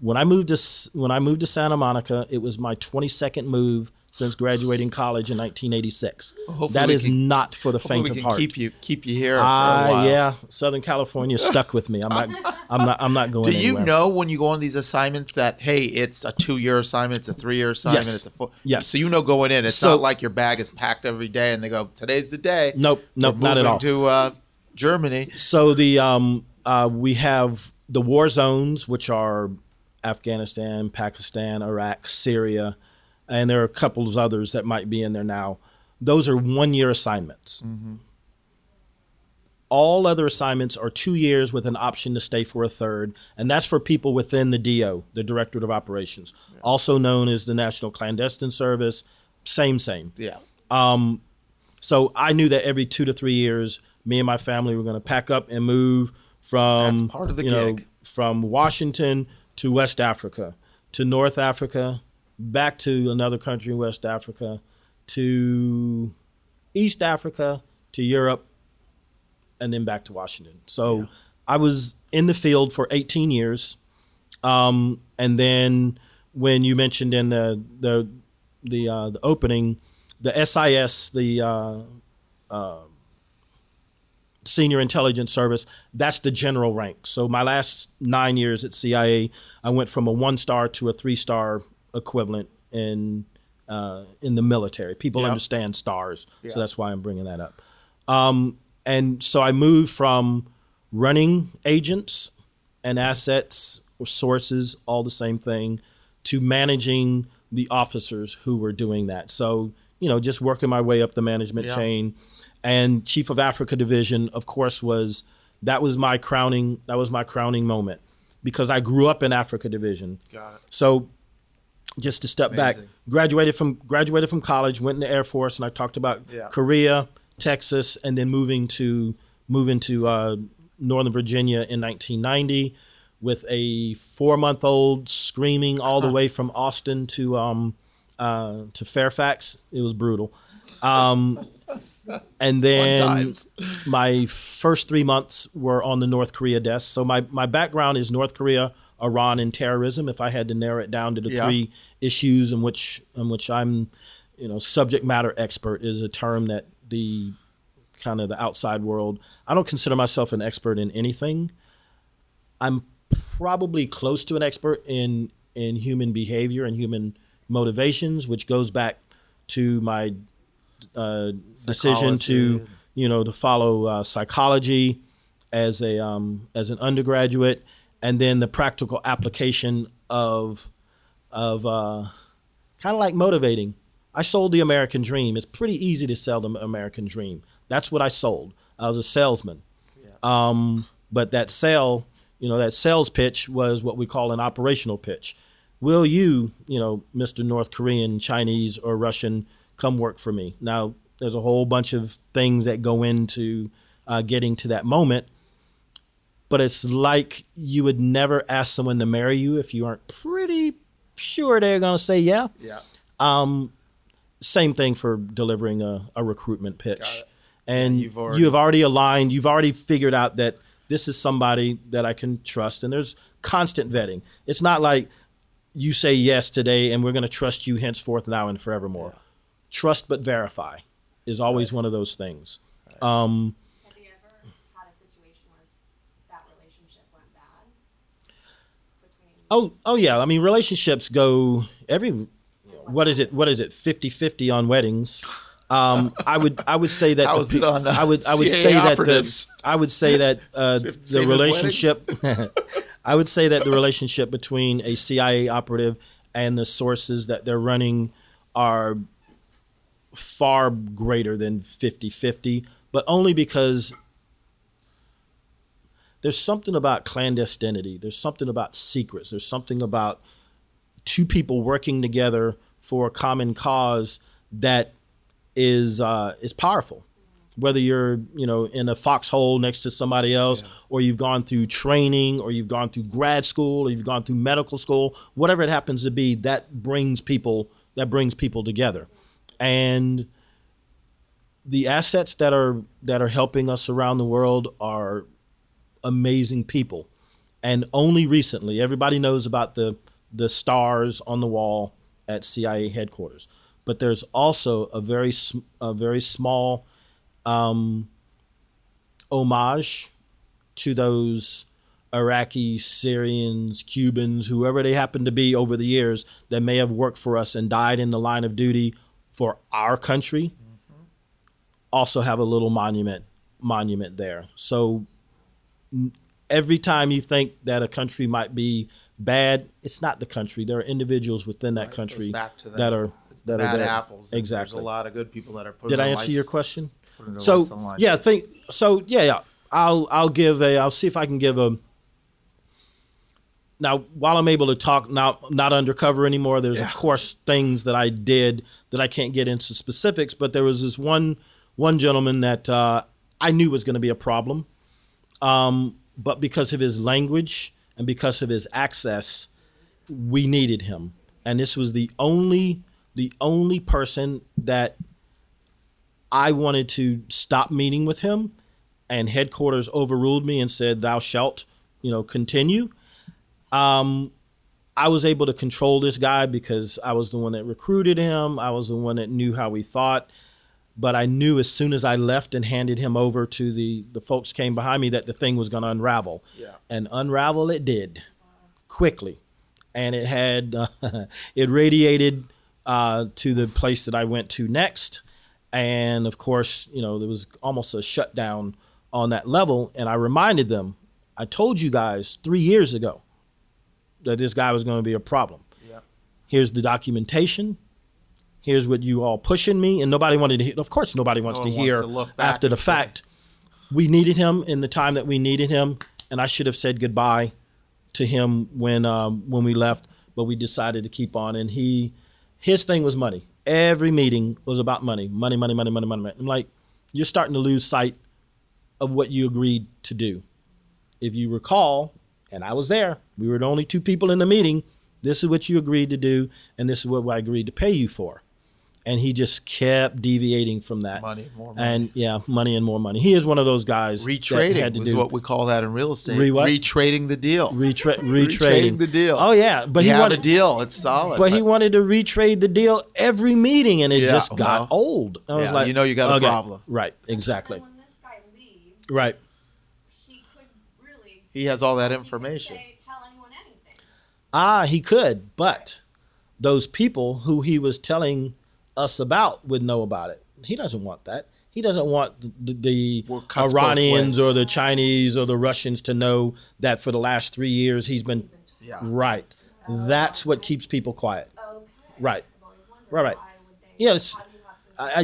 When I moved to when I moved to Santa Monica, it was my 22nd move since graduating college in 1986. hopefully that is can- not for the faint we of can heart. keep you keep you here for a Ah, yeah, Southern California stuck with me. I'm not. I'm not. I'm not [laughs] going. Do you anywhere. know when you go on these assignments that hey, it's a two-year assignment, it's a three-year assignment, Yes. it's a four. Yes. So you know going in, it's So- not like your bag is packed every day and they go, today's the day. Nope, nope, not at all. To uh, Germany. So the um uh we have the war zones, which are Afghanistan, Pakistan, Iraq, Syria, and there are a couple of others that might be in there now. Those are one year assignments. All other assignments are two years with an option to stay for a third, and that's for people within the DO, the Directorate of Operations, also known as the National Clandestine Service. Same, same. Yeah. Um, So I knew that every two to three years, me and my family were going to pack up and move from That's part of the you know, gig. from Washington to West Africa, to North Africa, back to another country in West Africa, to East Africa, to Europe, and then back to Washington. So I was in the field for 18 years, um, and then when you mentioned in the the the, uh, the opening, the SIS, the uh, uh, Senior Intelligence Service, that's the general rank. So my last nine years at CIA, I went from a one star to a three star equivalent in uh, in the military. People Yeah. understand stars, Yeah. so that's why I'm bringing that up. Um, and so I moved from running agents and assets or sources, all the same thing, to managing the officers who were doing that. So, you know, just working my way up the management Yeah. chain. And Chief of Africa Division, of course, was that was my crowning that was my crowning moment because I grew up in Africa Division. Got it. So just to step back, graduated from graduated from college, went in the Air Force, and I talked about Yeah. Korea, Texas, and then moving to moving to uh, Northern Virginia in 1990 with a four month old screaming all the way from Austin to um, uh, to Fairfax. It was brutal. Um, and [laughs] then my first three months were on the North Korea desk. So my, my background is North Korea, Iran, and terrorism. If I had to narrow it down to the Yeah. three issues in which in which I'm, you know, subject matter expert is a term that the kind of the outside world. I don't consider myself an expert in anything. I'm probably close to an expert in in human behavior and human motivations, which goes back to my uh, decision to you know to follow uh, psychology as a um, as an undergraduate, and then the practical application of of uh, kind of like motivating. I sold the American dream. It's pretty easy to sell the American dream. That's what I sold. I was a salesman. Um, but that sale, you know, that sales pitch was what we call an operational pitch. Will you, you know, Mr. North Korean, Chinese, or Russian, come work for me? Now, there's a whole bunch of things that go into uh, getting to that moment. But it's like you would never ask someone to marry you if you aren't pretty sure they're going to say yeah. Yeah. Um, Same thing for delivering a, a recruitment pitch. And you've already- you have already aligned, you've already figured out that this is somebody that I can trust. And there's constant vetting. It's not like you say yes today and we're going to trust you henceforth, now, and forevermore. Trust but verify is always one of those things. Um, Have you ever had a situation where s- that relationship went bad? Between Oh, oh yeah. I mean, relationships go every. What is it? What is it? 50-50 on weddings. Um, I would I would say that [laughs] How the is it pe- on, uh, I would I would CIA say that the? I would say that [laughs] uh, the relationship [laughs] I would say that the relationship between a CIA operative and the sources that they're running are far greater than 50-50, but only because there's something about clandestinity. There's something about secrets. There's something about two people working together for a common cause that is uh, is powerful. Whether you're you know in a foxhole next to somebody else, or you've gone through training, or you've gone through grad school, or you've gone through medical school, whatever it happens to be, that brings people that brings people together, and the assets that are that are helping us around the world are amazing people. And only recently, everybody knows about the the stars on the wall at CIA headquarters. but there's also a very a very small um, homage to those Iraqi, Syrians, Cubans, whoever they happen to be over the years that may have worked for us and died in the line of duty for our country. Also have a little monument monument there. So every time you think that a country might be bad, it's not the country. There are individuals within that Goes country that are that bad are there. apples. Exactly. There's a lot of good people that are putting Did I answer your question? So yeah, think so. Yeah, yeah. I'll I'll give a. I'll see if I can give a. Now, while I'm able to talk, not not undercover anymore. There's Yeah. of course things that I did that I can't get into specifics, but there was this one one gentleman that uh, I knew was going to be a problem, um, but because of his language and because of his access, we needed him, and this was the only the only person that I wanted to stop meeting with him, and headquarters overruled me and said, "Thou shalt, you know, continue." Um, I was able to control this guy because I was the one that recruited him. I was the one that knew how he thought. But I knew as soon as I left and handed him over to the the folks came behind me that the thing was going to unravel. Yeah. And unravel it did quickly, and it had uh, [laughs] it radiated uh, to the place that I went to next, and of course, you know there was almost a shutdown on that level. And I reminded them, I told you guys three years ago that this guy was going to be a problem. Yeah. Here's the documentation. Here's what you all pushing me, and nobody wanted to. hear Of course, nobody wants No to one wants hear to after the say- fact. We needed him in the time that we needed him, and I should have said goodbye to him when um, when we left, but we decided to keep on. And he, his thing was money. Every meeting was about money, money, money, money, money, money. money. I'm like, you're starting to lose sight of what you agreed to do. If you recall, and I was there, we were the only two people in the meeting. This is what you agreed to do, and this is what I agreed to pay you for. And he just kept deviating from that. Money, more money. And yeah, money and more money. He is one of those guys. that had Retrading to is do what we call that in real estate. Re what? Retrading the deal. retra- [laughs] Retrading retrading the deal. Oh yeah, but you he have wanted a deal. It's solid. but he wanted to retrade the deal every meeting, and it Yeah, just got well, old. I was yeah, like, you know you got a okay, problem. Right, exactly. When this guy leaves, Right. he could really he has all that he could information. say, tell anyone anything. Ah, he could, but those people who he was telling us about would know about it. He doesn't want that. He doesn't want the, the, Well, it cuts both Iranians or the Chinese or the Russians to know that for the last three years he's been Yeah. right. That's what keeps people quiet. Okay. Right. I've always wondered Right, right. why would they- Yeah, it's- why do you have to I,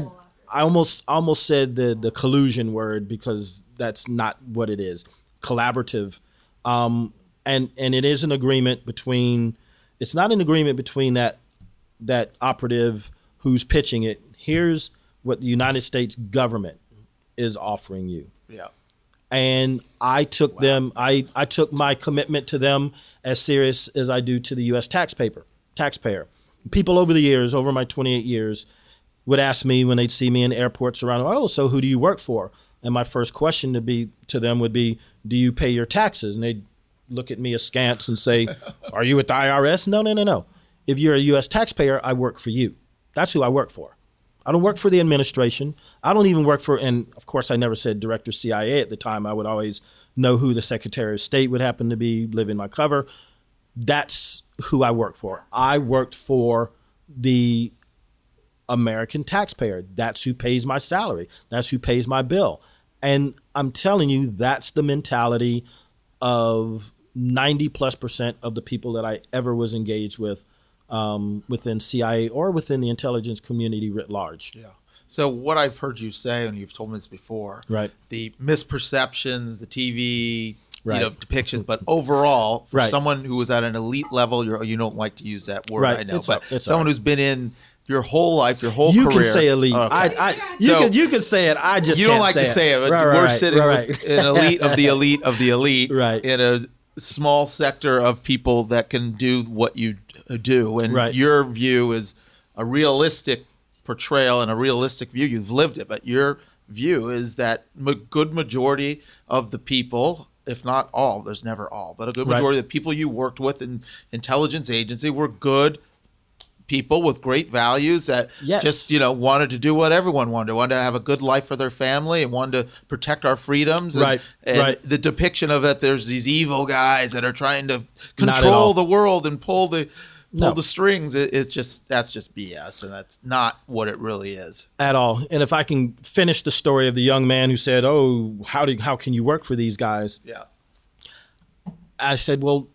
I, I almost almost said the the collusion word because that's not what it is. Collaborative, um, and and it is an agreement between. It's not an agreement between that that operative who's pitching it. Here's what the United States government is offering you Yeah. and I took them. I I took my commitment to them as serious as I do to the U.S. taxpayer. Taxpayer. People over the years, over my 28 years, would ask me when they'd see me in airports around. Oh, so who do you work for? And my first question to be to them would be, "Do you pay your taxes?" And they'd look at me askance and say, [laughs] "Are you at the IRS?" No, no, no, no. If you're a U.S. taxpayer, I work for you. That's who I work for. I don't work for the administration. I don't even work for, and of course, I never said director CIA at the time. I would always know who the Secretary of State would happen to be, live in my cover. That's who I work for. I worked for the American taxpayer. That's who pays my salary. That's who pays my bill. And I'm telling you, that's the mentality of 90 plus percent of the people that I ever was engaged with um, within CIA or within the intelligence community writ large. Yeah. So what I've heard you say, and you've told me this before, Right. The misperceptions, the TV, Right. you know, depictions, but overall, for Right. someone who was at an elite level, you're, you don't like to use that word, Right. I know, It's but it's someone right. who's been in your whole life, your whole You career. You can say elite. Okay. I, I, you So- can you can say it. I just you don't like say to say it, but Right, we're right, sitting right, with right. an elite of the [laughs] elite of the elite Right. in a small sector of people that can do what you do. And Right. your view is a realistic portrayal and a realistic view. You've lived it, but your view is that a good majority of the people, if not all, there's never all, but a good Right. majority of the people you worked with in intelligence agency were good people with great values that Yes. just you know wanted to do what everyone wanted, wanted to have a good life for their family and wanted to protect our freedoms. And, Right, and right. The depiction of it, there's these evil guys that are trying to control the world and pull the pull No. the strings. It, it's just that's just BS, and that's not what it really is. at all. And if I can finish the story of the young man who said, "Oh, how do how can you work for these guys?" Yeah. I said, "Well,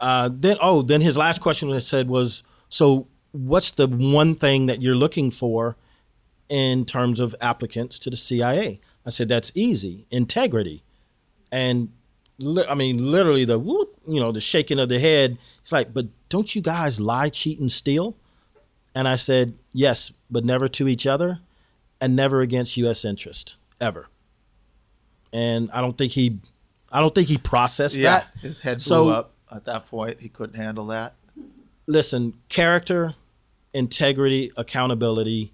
uh, then oh, then his last question I said was, so what's the one thing that you're looking for in terms of applicants to the CIA?" I said, "That's easy, integrity." And li- I mean, literally the whoop, you know, the shaking of the head. It's like, but don't you guys lie, cheat, and steal? And I said, yes, but never to each other and never against U.S. interest, ever. And I don't think he, I don't think he processed Yeah. that. His head blew So- up at that point. He couldn't handle that. Listen, character, integrity, accountability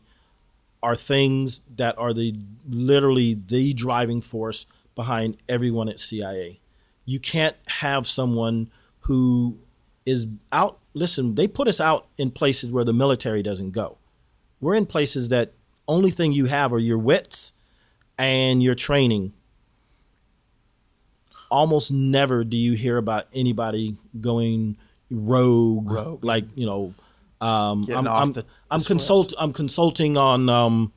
are things that are the literally the driving force behind everyone at CIA. You can't have someone who is out. Listen, they put us out in places where the military doesn't go. We're in places that only thing you have are your wits and your training. Almost never do you hear about anybody going rogue, Rogue. like you know. Um, I'm, I'm, the- the I'm consult I'm consulting on um,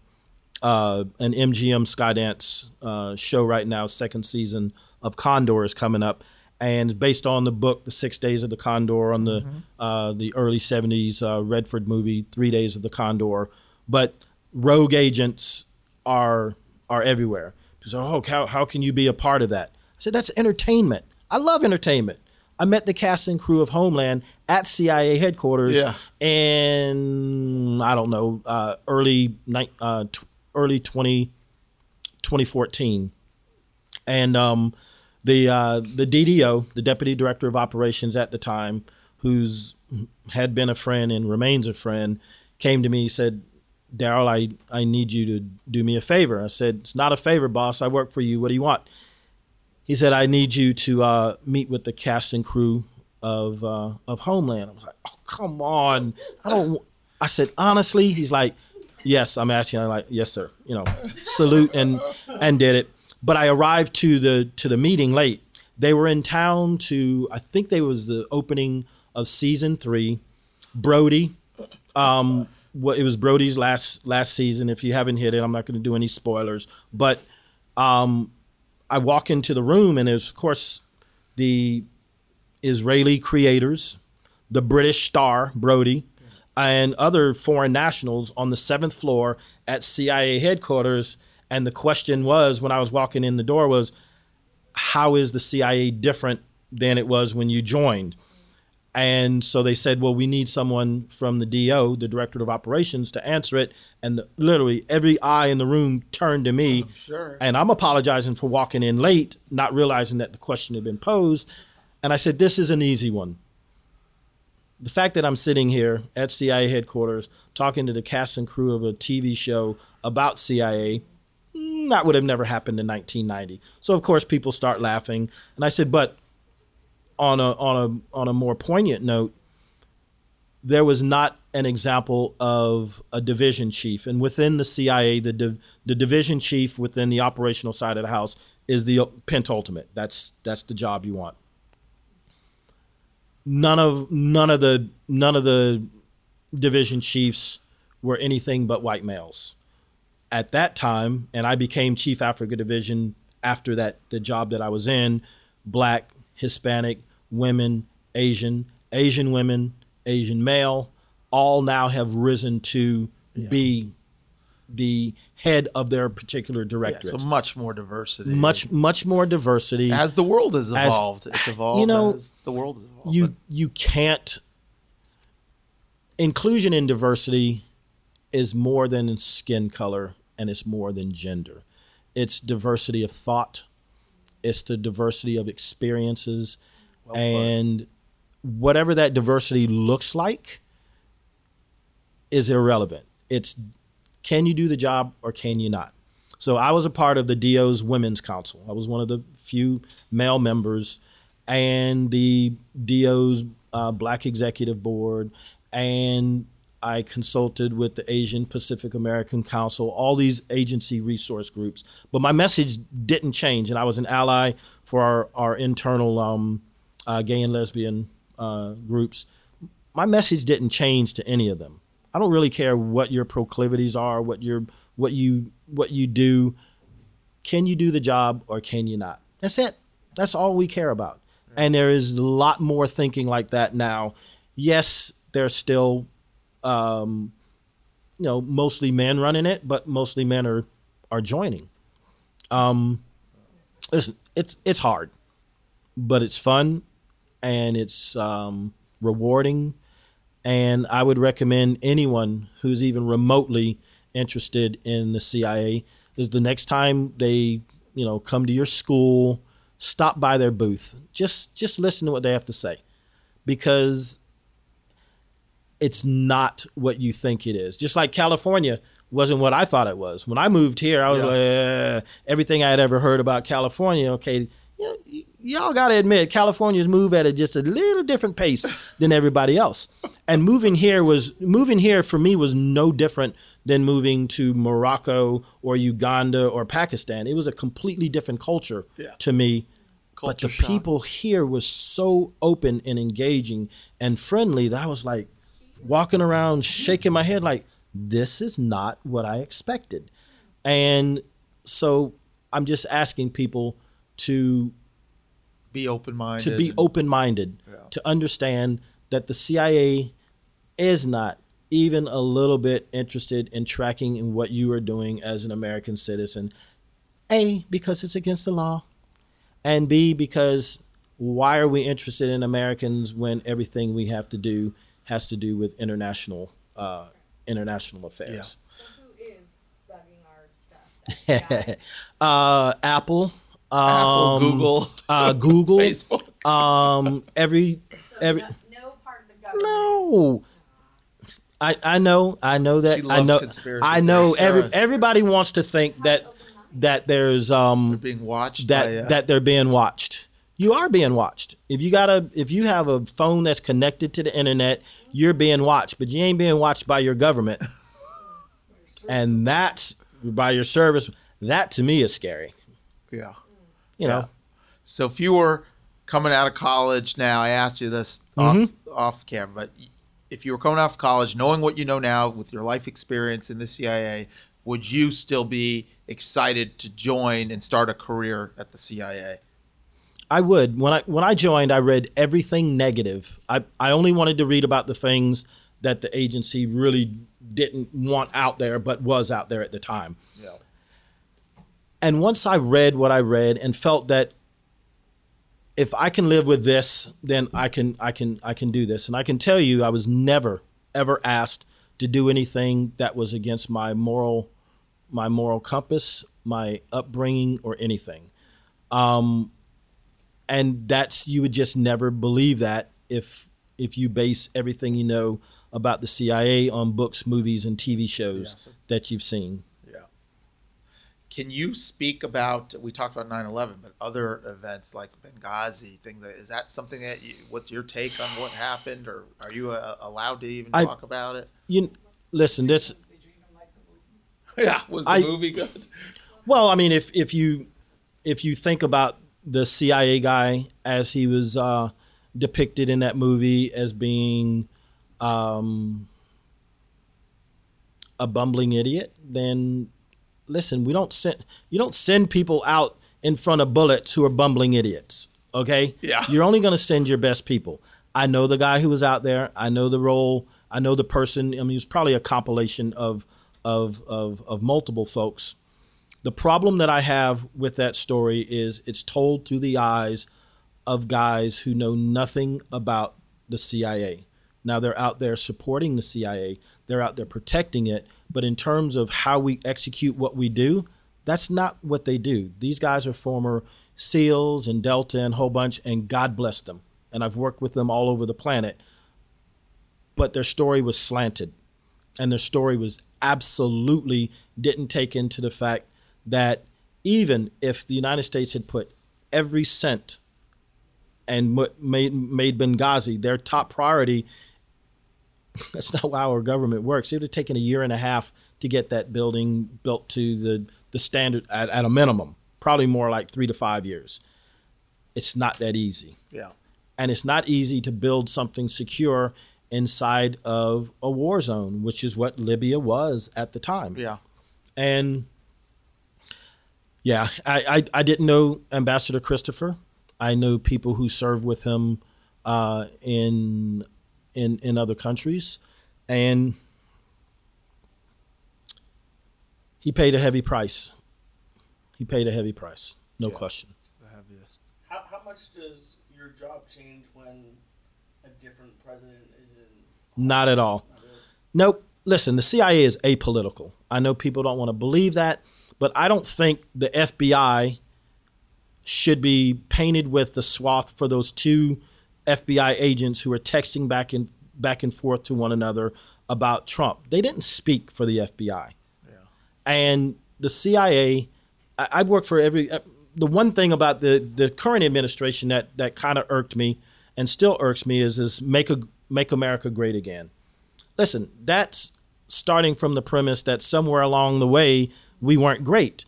uh, an MGM Skydance uh, show right now. Second season of Condor is coming up, and based on the book, The Six Days of the Condor, on the uh, the early '70s uh, Redford movie, Three Days of the Condor. But rogue agents are are everywhere. So, oh, how how can you be a part of that? I said that's entertainment. I love entertainment. I met the cast and crew of Homeland at CIA headquarters Yeah. in I don't know uh, early uh, t- early 20, 2014, and um, the uh, the DDO, the deputy director of operations at the time, who's had been a friend and remains a friend, came to me said, "Darrell, I I need you to do me a favor." I said, "It's not a favor, boss. I work for you. What do you want?" He said, "I need you to uh, meet with the cast and crew of uh, of Homeland." I was like, "Oh, come on! I don't." I said, "Honestly," he's like, "Yes, I'm asking." I'm like, "Yes, sir." You know, salute and and did it. But I arrived to the to the meeting late. They were in town to I think they was the opening of season three. Brody, um, what it was Brody's last last season. If you haven't hit it, I'm not going to do any spoilers. But um, I walk into the room, and of course the Israeli creators, the British star Brody, and other foreign nationals on the seventh floor at CIA headquarters. And the question was, when I was walking in the door, was how is the CIA different than it was when you joined? And so they said, well, we need someone from the DO, the Director of Operations, to answer it. And literally every eye in the room turned to me. sure. And I'm apologizing for walking in late, not realizing that the question had been posed. And I said, this is an easy one. The fact that I'm sitting here at CIA headquarters talking to the cast and crew of a TV show about CIA, mm, that would have never happened in 1990. So of course people start laughing, and I said, but on a on a on a more poignant note, there was not an example of a division chief, and within the CIA, the the division chief within the operational side of the house is the pentultimate. That's that's the job you want. None of none of the none of the division chiefs were anything but white males at that time, and I became chief Africa division after that the job that I was in, black, Hispanic, women, Asian, Asian women, Asian male, all now have risen to be the head of their particular Yeah, directorate. so much more diversity. much much more diversity. as the world has evolved. it's evolved you know, as the world has evolved. you you can't inclusion and diversity is more than skin color and it's more than gender it's diversity of thought it's the diversity of experiences and whatever that diversity looks like is irrelevant. It's can you do the job or can you not? So i was a part of the DO's women's council. I was one of the few male members and the DO's uh, black executive board. And I consulted with the Asian Pacific American Council, all these agency resource groups. But my message didn't change, and I was an ally for our, our internal um, uh, gay and lesbian uh, groups. My message didn't change to any of them. I don't really care what your proclivities are, what your what you what you do. Can you do the job or can you not? That's it. That's all we care about. And there is a lot more thinking like that now. Yes, there's still um, you know, mostly men running it, but mostly men are are joining. Um, listen, it's it's hard, but it's fun, and it's um, rewarding, and I would recommend anyone who's even remotely interested in the CIA is the next time they you know come to your school, stop by their booth, just just listen to what they have to say, because it's not what you think it is. Just like California wasn't what I thought it was. When I moved here, I was Yeah. like, eh, everything I had ever heard about California, okay, y- y- y'all got to admit, Californians move at a, just a little different pace than everybody else. And moving here was, moving here for me was no different than moving to Morocco or Uganda or Pakistan. It was a completely different culture Yeah. to me but the shock. people here was so open and engaging and friendly that I was like walking around shaking my head like this is not what I expected. And so I'm just asking people to Be open minded. to be open minded, Yeah. to understand that the CIA is not even a little bit interested in tracking in what you are doing as an American citizen. A, because it's against the law, and B, because why are we interested in Americans when everything we have to do has to do with international uh, international affairs? So who is bugging our stuff? [laughs] Uh, Apple, Apple, um, Google, uh, Google, Facebook. um, every so every no, no part of the government. no. I, I know I know that I know I know theories. every Sarah. everybody wants to think that that there's um being watched that by, uh, that they're being watched. You are being watched. If you got a if you have a phone that's connected to the internet, you're being watched, but you ain't being watched by your government. and that's by your service. That to me is scary. yeah. You know. So if you were coming out of college now, I asked you this off Mm-hmm. off camera, but if you were coming off college, knowing what you know now with your life experience in the CIA, would you still be excited to join and start a career at the CIA? I would. When I when I joined, I read everything negative. I, I only wanted to read about the things that the agency really didn't want out there, but was out there at the time. Yeah. And once I read what I read and felt that if I can live with this, then I can I can I can do this. And I can tell you I was never ever asked to do anything that was against my moral my moral compass, my upbringing or anything. Um and that's you would just never believe that if if you base everything you know about the CIA on books, movies and TV shows Yeah, that you've seen. Can you speak about we talked about 9/11, but other events like Benghazi, thing that is that something that you, what's your take on what happened or are you uh, allowed to even I- talk about it? You listen, this [laughs] Yeah, was the I- movie good? Well, I mean, if if you if you think about the CIA guy as he was uh, depicted in that movie as being um, a bumbling idiot, then listen, we don't send you don't send people out in front of bullets who are bumbling idiots. Okay, Yeah. you're only going to send your best people. I know the guy who was out there. I know the role. I know the person. I mean, it's probably a compilation of of of, of multiple folks the problem that I have with that story is it's told through the eyes of guys who know nothing about the CIA. Now they're out there supporting the CIA, they're out there protecting it, but in terms of how we execute what we do, that's not what they do. These guys are former SEALs and Delta and whole bunch, and God bless them. And I've worked with them all over the planet. But their story was slanted and their story was absolutely didn't take into the fact that even if the United States had put every cent and made made Benghazi their top priority, [laughs] that's not how our government works. It would have taken a year and a half to get that building built to the the standard at, at a minimum, probably more like three to five years. It's not that easy Yeah. and it's not easy to build something secure inside of a war zone, which is what Libya was at the time. Yeah. And yeah, I, I, I didn't know Ambassador Christopher. I know people who served with him uh, in in in other countries, and he paid a heavy price. He paid a heavy price, no question. The heaviest. How, how much does your job change when a different president is in? Not at all. Nope. Listen, the CIA is apolitical. I know people don't want to believe that, but I don't think the FBI should be painted with the swath for those two FBI agents who are texting back and back and forth to one another about Trump. They didn't speak for the FBI. Yeah. And the CIA, I, I've worked for every. Uh, the one thing about the the current administration that that kind of irked me and still irks me is is make a make America great again. Listen, that's starting from the premise that somewhere along the way we weren't great.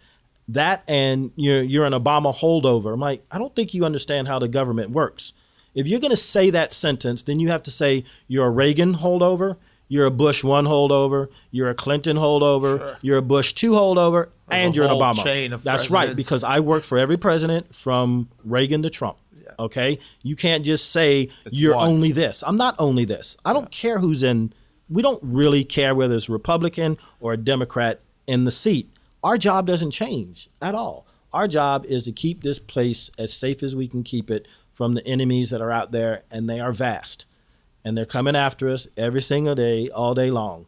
That and you're you're an Obama holdover. I'm like, I don't think you understand how the government works. If you're going to say that sentence, then you have to say you're a Reagan holdover, you're a Bush one holdover, you're a Clinton holdover, you're a Bush two holdover, and you're an Obama. chain of That's right, because I worked for every president from Reagan to Trump. Okay, you can't just say you're one. only this. I'm not only this. I don't care who's in. We don't really care whether it's Republican or a Democrat in the seat. Our job doesn't change at all. Our job is to keep this place as safe as we can keep it from the enemies that are out there, and they are vast, and they're coming after us every single day, all day long.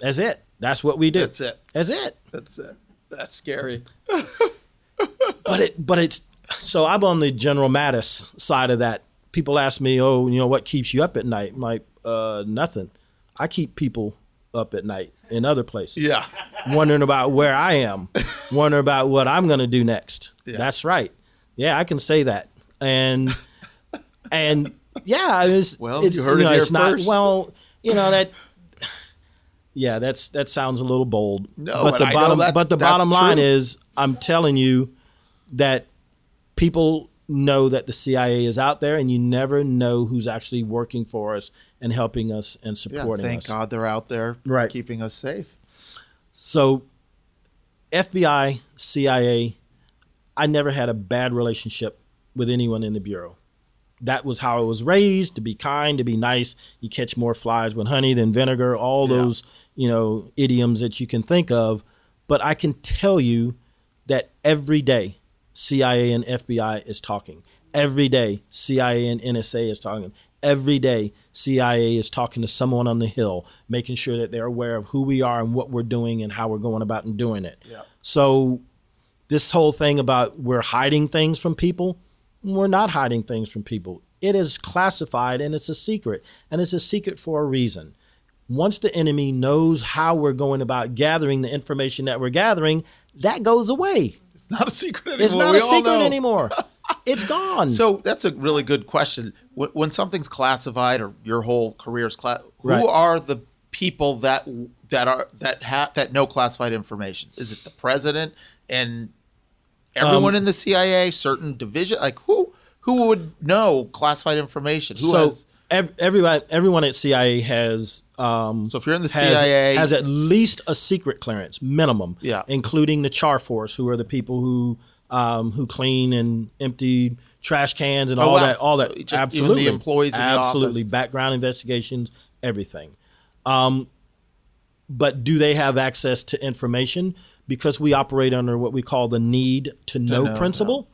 That's it. That's what we do. That's it. That's it. That's it. That's scary. [laughs] but it but it's so I'm on the General Mattis side of that. People ask me, "Oh, you know what keeps you up at night?" I'm like, uh, nothing. I keep people up at night in other places. Yeah. wondering about where I am, [laughs] wondering about what I'm going to do next. Yeah. That's right. Yeah, I can say that. And and yeah, it was. Well, it's, you heard it know, here it's not first. well. You know that. Yeah, that's that sounds a little bold. No, but the I know bottom but the bottom line true. is, I'm telling you that people know that the CIA is out there, and you never know who's actually working for us and helping us and Yeah. supporting Thank us. Thank God they're out there Right. keeping us safe. So, FBI, CIA, I never had a bad relationship with anyone in the bureau. That was how I was raised to be kind, to be nice. You catch more flies with honey than vinegar, all Yeah. those, you know, idioms that you can think of. But I can tell you that every day CIA and FBI is talking. Every day CIA and NSA is talking. Every day CIA is talking to someone on the hill, making sure that they're aware of who we are and what we're doing and how we're going about and doing it. Yeah. So this whole thing about we're hiding things from people, we're not hiding things from people. It is classified and it's a secret, and it's a secret for a reason. Once the enemy knows how we're going about gathering the information that we're gathering, that goes away. It's not a secret anymore. It's not We a secret know. anymore. [laughs] It's gone. So that's a really good question. When, when something's classified or your whole career is class, Right. who are the people that that are that have that know classified information? Is it the president and everyone Um, in the CIA, certain division? Like who who would know classified information? Who so has? ev- everyone, everyone at CIA has um, So if you're in the has, CIA, has at least a secret clearance minimum. Yeah. including the Char Force, who are the people who um, who clean and empty trash cans and Oh, all wow. that. All So that. even the absolutely, employees absolutely background investigations, everything. Um, but do they have access to information? Because we operate under what we call the need to know, know, principle.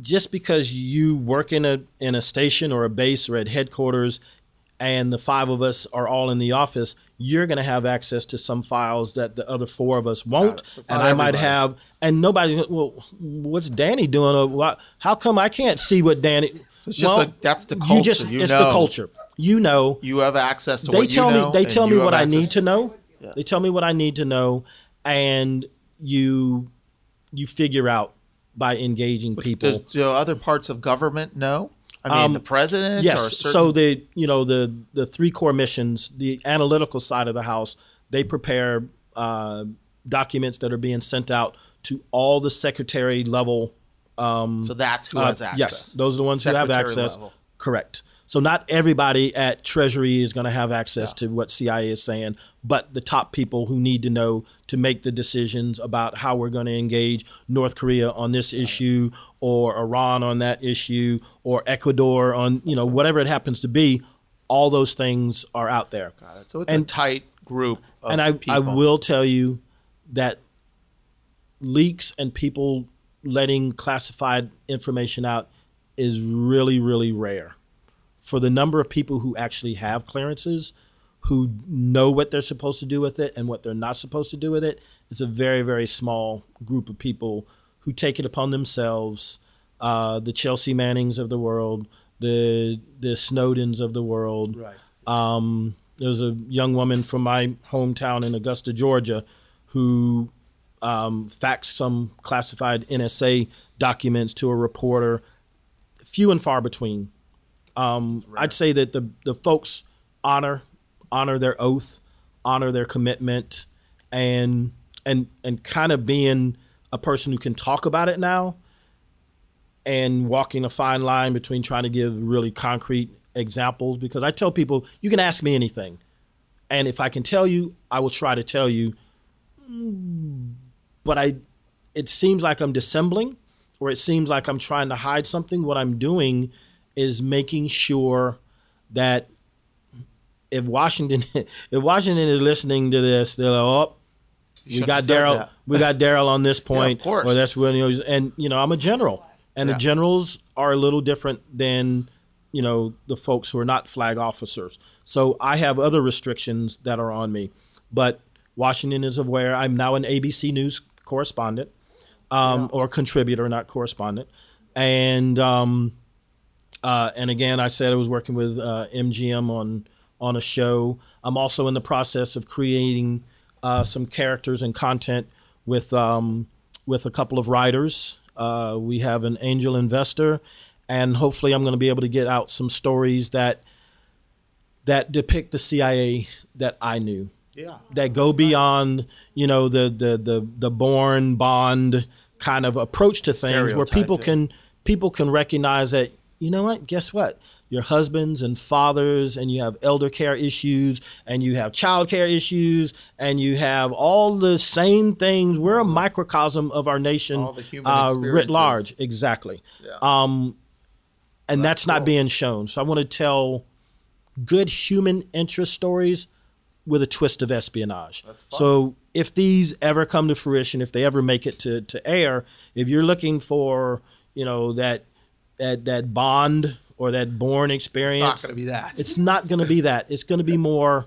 Just because you work in a in a station or a base or at headquarters, and the five of us are all in the office, you're going to have access to some files that the other four of us won't. So and I might have, and nobody's well. What's Danny doing? Uh, how come I can't see what Danny? So it's just well, like- that's the culture. You just. You it's know. the culture. You know, you have access to they what tell you know. me they tell me what I need to know. Yeah. They tell me what I need to know, and you you figure out by engaging people. Does do other parts of government know? I mean, the president. or Yes. certain, So the you know the the three core missions, the analytical side of the house, they prepare uh, documents that are being sent out to all the secretary level. Um, so that's who uh, has access. Yes, those are the ones who have Secretary access. level. Correct. So not everybody at Treasury is going to have access to what CIA is saying, but the top people who need to know to make the decisions about how we're going to engage North Korea on this issue, or Iran on that issue, or Ecuador on you know whatever it happens to be. All those things are out there. So it's a tight group. Of and I, people. I will tell you that leaks and people letting classified information out is really, really rare. For the number of people who actually have clearances, who know what they're supposed to do with it and what they're not supposed to do with it, it's a very, very small group of people who take it upon themselves. Uh, the Chelsea Mannings of the world, the the Snowdens of the world, Right. um, there's a young woman from my hometown in Augusta, Georgia, who um, faxed some classified NSA documents to a reporter. Few and far between. Um, I'd say that the the folks honor honor their oath, honor their commitment, and and and kind of being a person who can talk about it now and walking a fine line between trying to give really concrete examples because I tell people you can ask me anything and if I can tell you I will try to tell you. But I it seems like I'm dissembling or it seems like I'm trying to hide something. What I'm doing is making sure that if Washington [laughs] if Washington is listening to this they're like oh we got Darrell. We got Darrell on this [laughs] point. Of course. Or that's when you know, and you know, I'm a general, and Yeah. the generals are a little different than you know the folks who are not flag officers. So I have other restrictions that are on me, but Washington is aware. I'm now an ABC News correspondent, um, or contributor, not correspondent, and um, uh, and again, I said I was working with uh, MGM on on a show. I'm also in the process of creating uh, some characters and content with um, with a couple of writers. Uh, we have an angel investor, and hopefully, I'm going to be able to get out some stories that that depict the CIA that I knew Yeah. that go beyond you know the the the the Bourne Bond kind of approach to things where people Stereotyping. can people can recognize that you know what guess what your husbands and fathers and you have elder care issues and you have child care issues and you have all the same things we're a microcosm of our nation All the human uh, writ large exactly Yeah. um and that's, not cool. being shown so i want to tell good human interest stories with a twist of espionage. That's. So if these ever come to fruition, if they ever make it to, to air, if you're looking for, you know, that that that Bond or that Bourne experience. It's not going to [laughs] be that. it's not going to be that. It's going to be more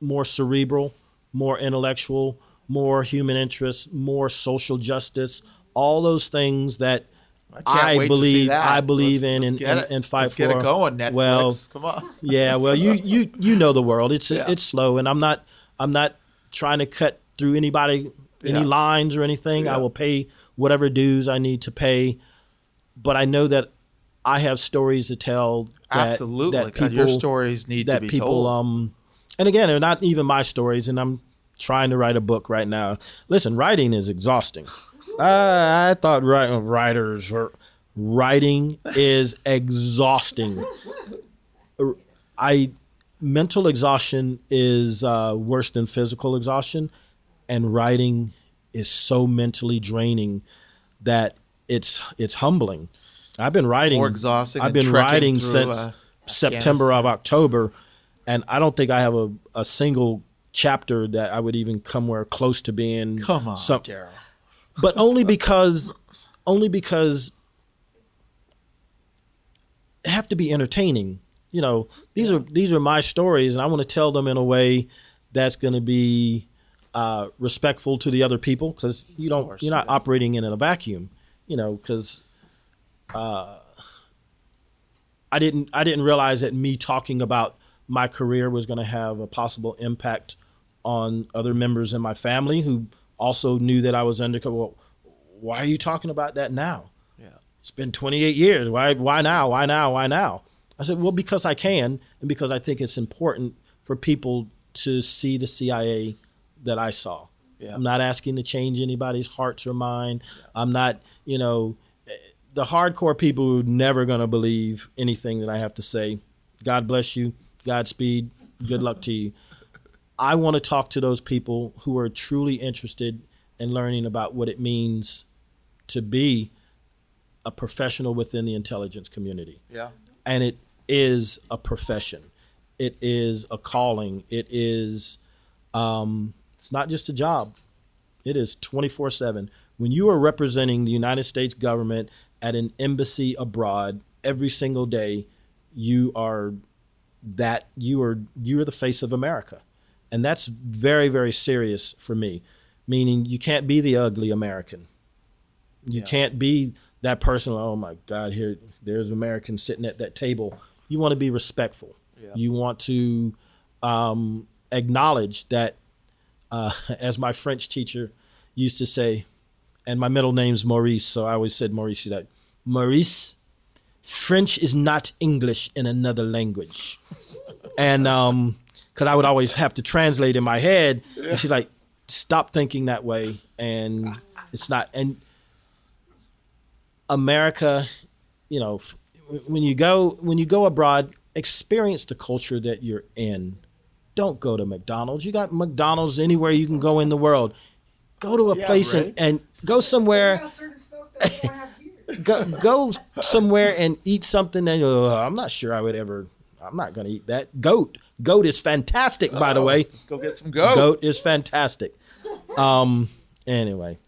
more cerebral, more intellectual, more human interest, more social justice, all those things that I, I, can't wait to see believe. I believe Let's- in let's and, and, and fight Let's for. get it going, Netflix. Well, Come on. [laughs] yeah, well, you you you know the world. It's Yeah. it's slow, and I'm not I'm not trying to cut through anybody any Yeah. lines or anything. Yeah. I will pay whatever dues I need to pay, but I know that I have stories to tell. That, Absolutely. that God, people, your stories need to that be people told. um, and again, they're not even my stories, and I'm trying to write a book right now. Listen, writing is exhausting. I, [laughs] I thought wri- writers were writing is exhausting. [laughs] I mental exhaustion is uh, worse than physical exhaustion, and writing is so mentally draining that it's it's humbling. I've been writing More exhausting I've been writing since uh, September of October, and I don't think I have a, a single chapter that I would even come where close to being. Come on, some- Darrell. but only because only because they have to be entertaining. You know, these are these are my stories, and I want to tell them in a way that's going to be uh, respectful to the other people because you don't course, you're not yeah. operating in a vacuum. You know, because uh, I didn't I didn't realize that me talking about my career was going to have a possible impact on other members in my family who also knew that I was undercover. Well, why are you talking about that now? Yeah. it's been 28 years. Why why now? Why now? Why now? I said, well, because I can, and because I think it's important for people to see the CIA that I saw. Yeah. I'm not asking to change anybody's hearts or mind. I'm not, you know, the hardcore people who are never going to believe anything that I have to say. God bless you. Godspeed. Good luck to you. I want to talk to those people who are truly interested in learning about what it means to be a professional within the intelligence community Yeah. and it is a profession. It is a calling. It is. Um, it's not just a job. It is twenty four seven. When you are representing the United States government at an embassy abroad every single day, you are that you are you are the face of America, and that's very very serious for me. Meaning you can't be the ugly American. You can't be that person. Oh my God! Here, there's Americans sitting at that table. You want to be respectful. You want to um, acknowledge that, uh, [laughs] as my French teacher used to say, and my middle name's Maurice, so I always said Maurice. She's like, Maurice, French is not English in another language, [laughs] and um, because I would always have to translate in my head, and she's like, stop thinking that way, and it's not and. America, you know, f- when you go when you go abroad, experience the culture that you're in. Don't go to McDonald's. You got McDonald's anywhere you can go in the world. Go to a Yeah, place right. and, and go somewhere. got certain stuff that we don't have here. [laughs] Go, go somewhere and eat something that uh, I'm not sure I would ever. I'm not going to eat that. Goat. Goat is fantastic, by the Oh, way. let's go get some goat. Goat is fantastic. Um. Anyway.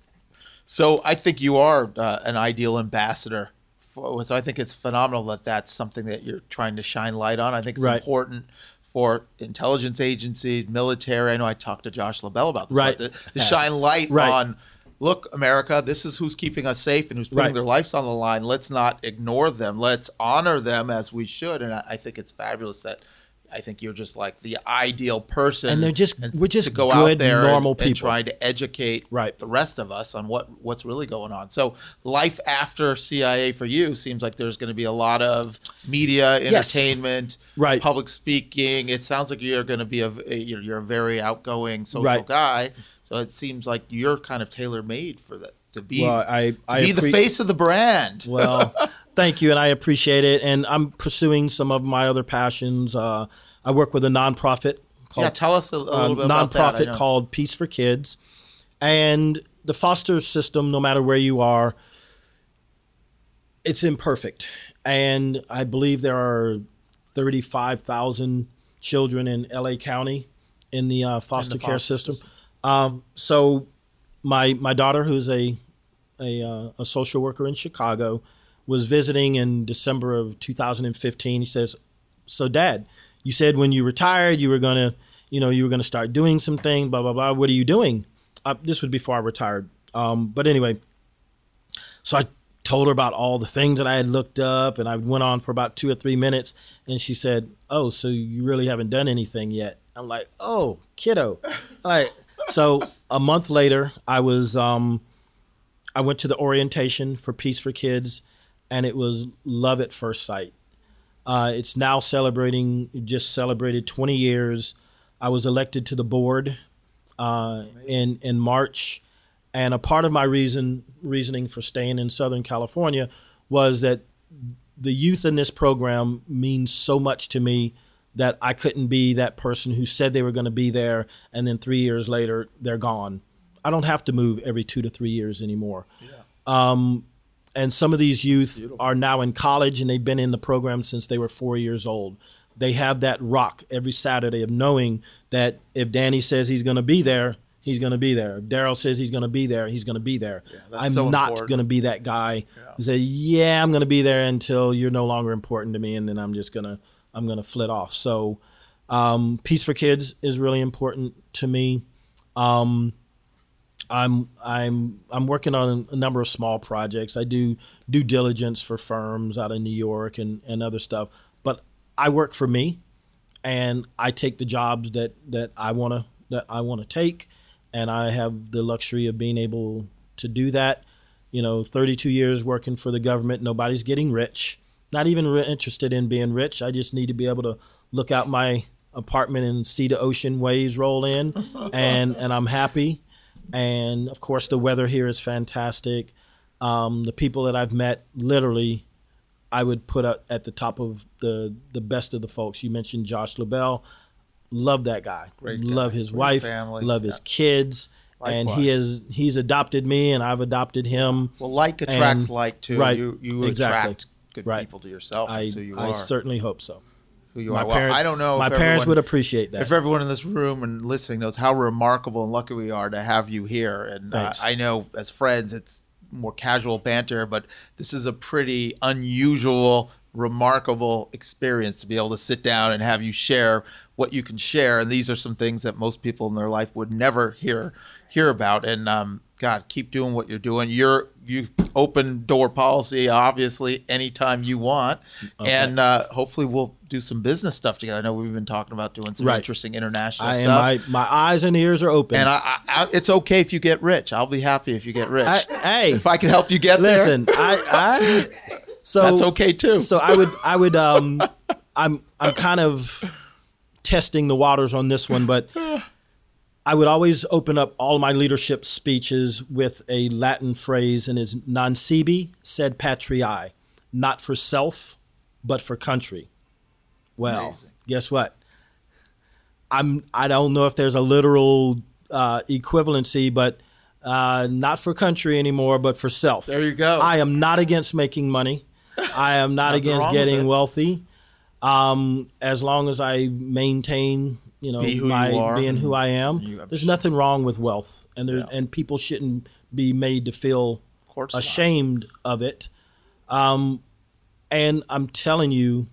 So I think you are uh, an ideal ambassador. For, so I think it's phenomenal that that's something that you're trying to shine light on. I think it's Right. important for intelligence agencies, military. I know I talked to Josh LaBelle about this. Right. To, to shine light Right. on, look, America, this is who's keeping us safe and who's putting Right. their lives on the line. Let's not ignore them. Let's honor them as we should. And I, I think it's fabulous that. I think you're just like the ideal person, And they're just- we're just to go good, out there and- normal and, people. try to educate Right. the rest of us on what what's really going on. So life after CIA for you seems like there's going to be a lot of media, Yes. entertainment, Right. public speaking. It sounds like you're going to be a, a you're, you're a very outgoing social Right. guy. So it seems like you're kind of tailor made for that to be Well, I to I be the face of the brand. [laughs] Well, thank you, and I appreciate it. And I'm pursuing some of my other passions. Uh, I work with a nonprofit called yeah, tell us a, little bit about that. Nonprofit called Peace for Kids, and the foster system, no matter where you are, it's imperfect. And I believe there are thirty-five thousand children in LA County in the uh, foster care foster system. Um, so, my my daughter, who's a a, uh, a social worker in Chicago, was visiting in December of 2015. He says, "So, Dad, you said when you retired, you were gonna, you know, you were gonna start doing some things. Blah blah blah. What are you doing?" Uh, this was before I retired. Um, but anyway, so I told her about all the things that I had looked up, and I went on for about two or three minutes, and she said, "Oh, so you really haven't done anything yet?" I'm like, "Oh, kiddo." like, so a month later, I was um, I went to the orientation for Peace for Kids, and it was love at first sight. Uh, it's now celebrating, just celebrated 20 years. I was elected to the board uh, in in March, and a part of my reason reasoning for staying in Southern California was that the youth in this program means so much to me that I couldn't be that person who said they were going to be there and then three years later they're gone. I don't have to move every two to three years anymore. Um, and some of these youth are now in college and they've been in the program since they were four years old. They have that rock every Saturday of knowing that if Danny says he's going to be there, he's going to be there. Darrell says he's going to be there, he's going to be there. that's I'm so not going to be that guy who say, "Yeah, I'm going to be there until you're no longer important to me," and then I'm just gonna I'm gonna flit off. So, um, Peace for Kids is really important to me. Um, I'm I'm I'm working on a number of small projects. I do due diligence for firms out of New York and, and other stuff. But I work for me, and I take the jobs that that I wanna that I wanna take, and I have the luxury of being able to do that. you know, 32 years working for the government. Nobody's getting rich. Not even re- interested in being rich. I just need to be able to look out my apartment and see the ocean waves roll in, [laughs] and and I'm happy. And of course, the weather here is fantastic. Um, the people that I've met, literally, I would put up at the top of the the best of the folks. You mentioned Josh LaBelle. Love that guy. Great guy. Love his Great wife. family. Love his kids. And he Likewise. has he's adopted me, and I've adopted him. Well, like attracts And- like too. right, You you exactly. attract good Right. people to yourself. I who you I are. certainly hope so. who you my are. Well, I don't know. My parents everyone- would appreciate that. If everyone in this room and listening knows how remarkable and lucky we are to have you here, and uh, I know as friends it's more casual banter, but this is a pretty unusual, remarkable experience to be able to sit down and have you share what you can share. And these are some things that most people in their life would never hear hear about. And um, God, keep doing what you're doing. You're you open door policy, obviously, anytime you want, and uh, hopefully we'll do some business stuff together. I know we've been talking about doing some Right. interesting international I am stuff. my my eyes and ears are open. and I, I, I, it's okay if you get rich. I'll be happy if you get rich. I- hey, if I can help you get listen, there, I I so that's okay too. So I would I would um I'm I'm kind of testing the waters on this one, but I would always open up all my leadership speeches with a Latin phrase, and it's "Non sibi sed patriae," not for self, but for country. Well, Amazing. guess what? I'm I don't know if there's a literal uh, equivalency, but uh, not for country anymore, but for self. There you go. I am not against making money. I am [laughs] not against wrong with it. getting wealthy. Um, as long as I maintain, you know, Be who my you are being who I am. you- There's nothing wrong with wealth, and there Yeah. and people shouldn't be made to feel of course, not. ashamed of it. Um, and I'm telling you,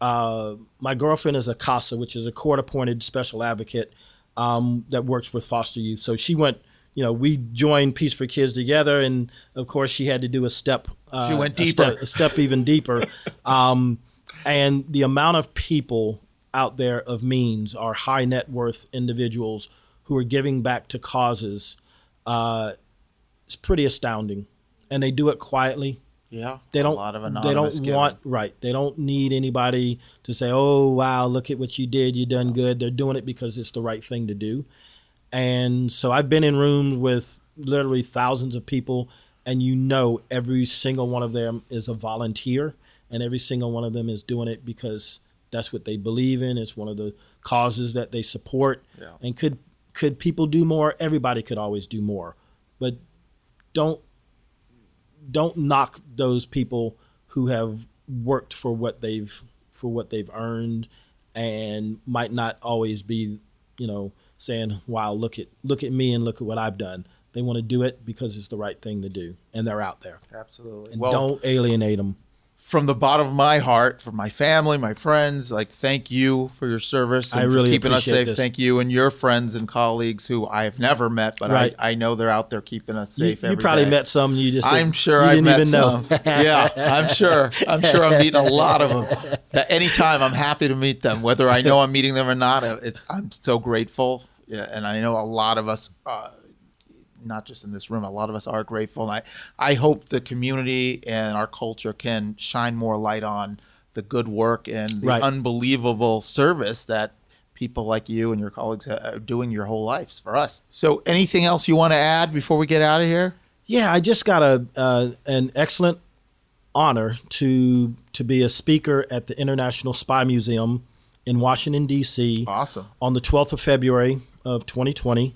uh, my girlfriend is a CASA, which is a court-appointed special advocate um, that works with foster youth. So she went, you know, we joined Peace for Kids together, and of course she had to do a step. Uh, She went a deeper. step, a step even deeper. [laughs] Um, and the amount of people out there of means are high net worth individuals who are giving back to causes uh, is pretty astounding, and they do it quietly. Yeah, They don't. A lot of anonymous. they don't giving. want right. They don't need anybody to say, "Oh, wow, look at what you did. You done good." They're doing it because it's the right thing to do. And so I've been in rooms with literally thousands of people, and you know every single one of them is a volunteer, and every single one of them is doing it because that's what they believe in. It's one of the causes that they support. Yeah. And could could people do more? Everybody could always do more, but don't don't knock those people who have worked for what they've for what they've earned and might not always be you know saying wow look at look at me and look at what i've done they want to do it because it's the right thing to do and they're out there Absolutely. and well, don't alienate them from the bottom of my heart, for my family, my friends, like thank you for your service and I really for keeping us safe. this. Thank you and your friends and colleagues who I have never met, but Right. I, I know they're out there keeping us safe. you every probably day. met some you just I'm sure I've didn't met even know some. yeah, I'm sure. I'm sure I'm meeting a lot of them. [laughs] That anytime I'm happy to meet them, whether I know I'm meeting them or not. It, I'm so grateful. Yeah, and I know a lot of us, uh, not just in this room, a lot of us are grateful. And I, I hope the community and our culture can shine more light on the good work and the Right. unbelievable service that people like you and your colleagues are doing your whole lives for us. So, anything else you want to add before we get out of here? Yeah, I just got a uh, an excellent honor to to be a speaker at the International Spy Museum in Washington D.C. Awesome. on the 12th of February of 2020.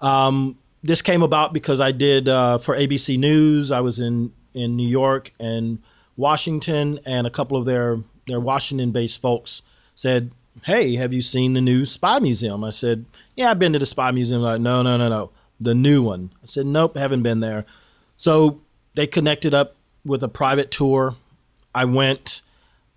Um, this came about because I did uh, for ABC News. I was in in New York and Washington, and a couple of their their Washington-based folks said, "Hey, have you seen the new Spy Museum?" I said, "Yeah, I've been to the Spy Museum." Like, no, no, no, no, the new one. I said, "Nope, haven't been there." So they connected up with a private tour. I went,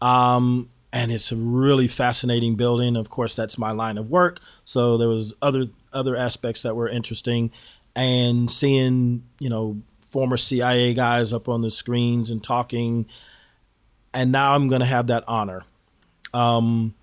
um, and it's a really fascinating building. Of course, that's my line of work. So there was other other aspects that were interesting, and seeing you know former CIA guys up on the screens and talking. And now I'm going to have that honor. Um,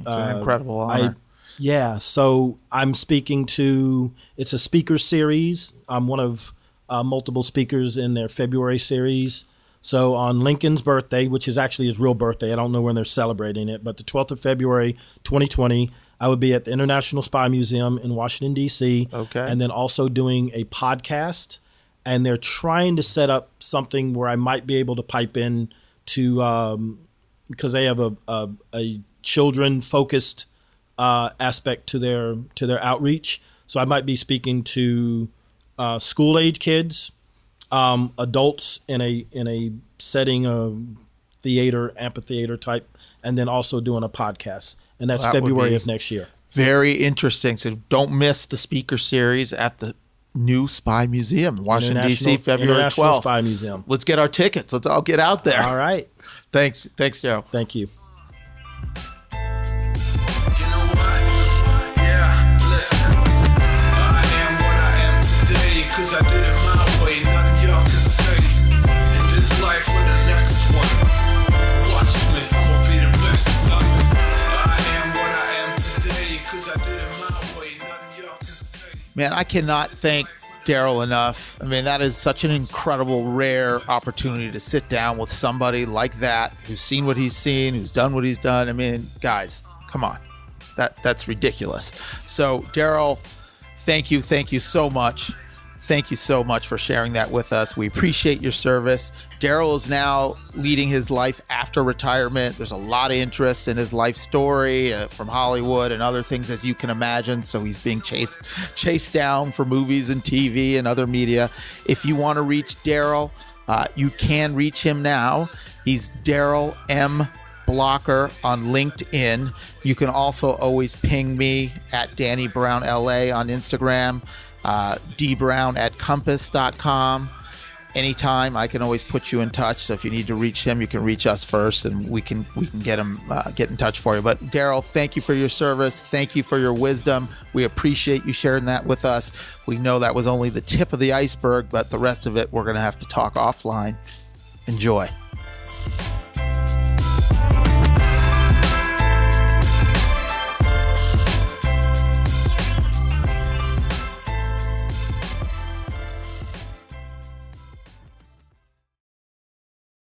It's an incredible I, honor. yeah, so I'm speaking to. It's a speaker series. I'm one of uh, multiple speakers in their February series. So on Lincoln's birthday, which is actually his real birthday, I don't know when they're celebrating it, but the 12th of February, 2020, I would be at the International Spy Museum in Washington D.C. Okay. and then also doing a podcast. And they're trying to set up something where I might be able to pipe in to um, because they have a a, a children focused uh, aspect to their to their outreach. So I might be speaking to uh, school age kids, um, adults in a in a setting of theater, amphitheater type, and then also doing a podcast. And that's That February of next year. Very interesting. So don't miss the speaker series at the new Spy Museum, Washington D.C., February twelfth. Spy Museum. Let's get our tickets. Let's all get out there. All right. [laughs] Thanks, thanks, Joe. Thank you. You Man, I cannot thank Darrell enough. I mean, that is such an incredible, rare opportunity to sit down with somebody like that who's seen what he's seen, who's done what he's done. I mean, guys, come on. That that's ridiculous. So, Darrell, thank you, thank you so much. Thank you so much for sharing that with us. We appreciate your service. Darrell is now leading his life after retirement. There's a lot of interest in his life story uh, from Hollywood and other things, as you can imagine. So he's being chased chased down for movies and TV and other media. If you want to reach Darrell, uh, you can reach him now. He's Daryl M. Blocker on LinkedIn. You can also always ping me at Danny Brown LA on Instagram, uh, dbrown at compass.com. Anytime I can always put you in touch. So if you need to reach him, you can reach us first, and we can we can get him uh, get in touch for you. But Darrell, thank you for your service. Thank you for your wisdom. We appreciate you sharing that with us. We know that was only the tip of the iceberg, but the rest of it we're going to have to talk offline. Enjoy.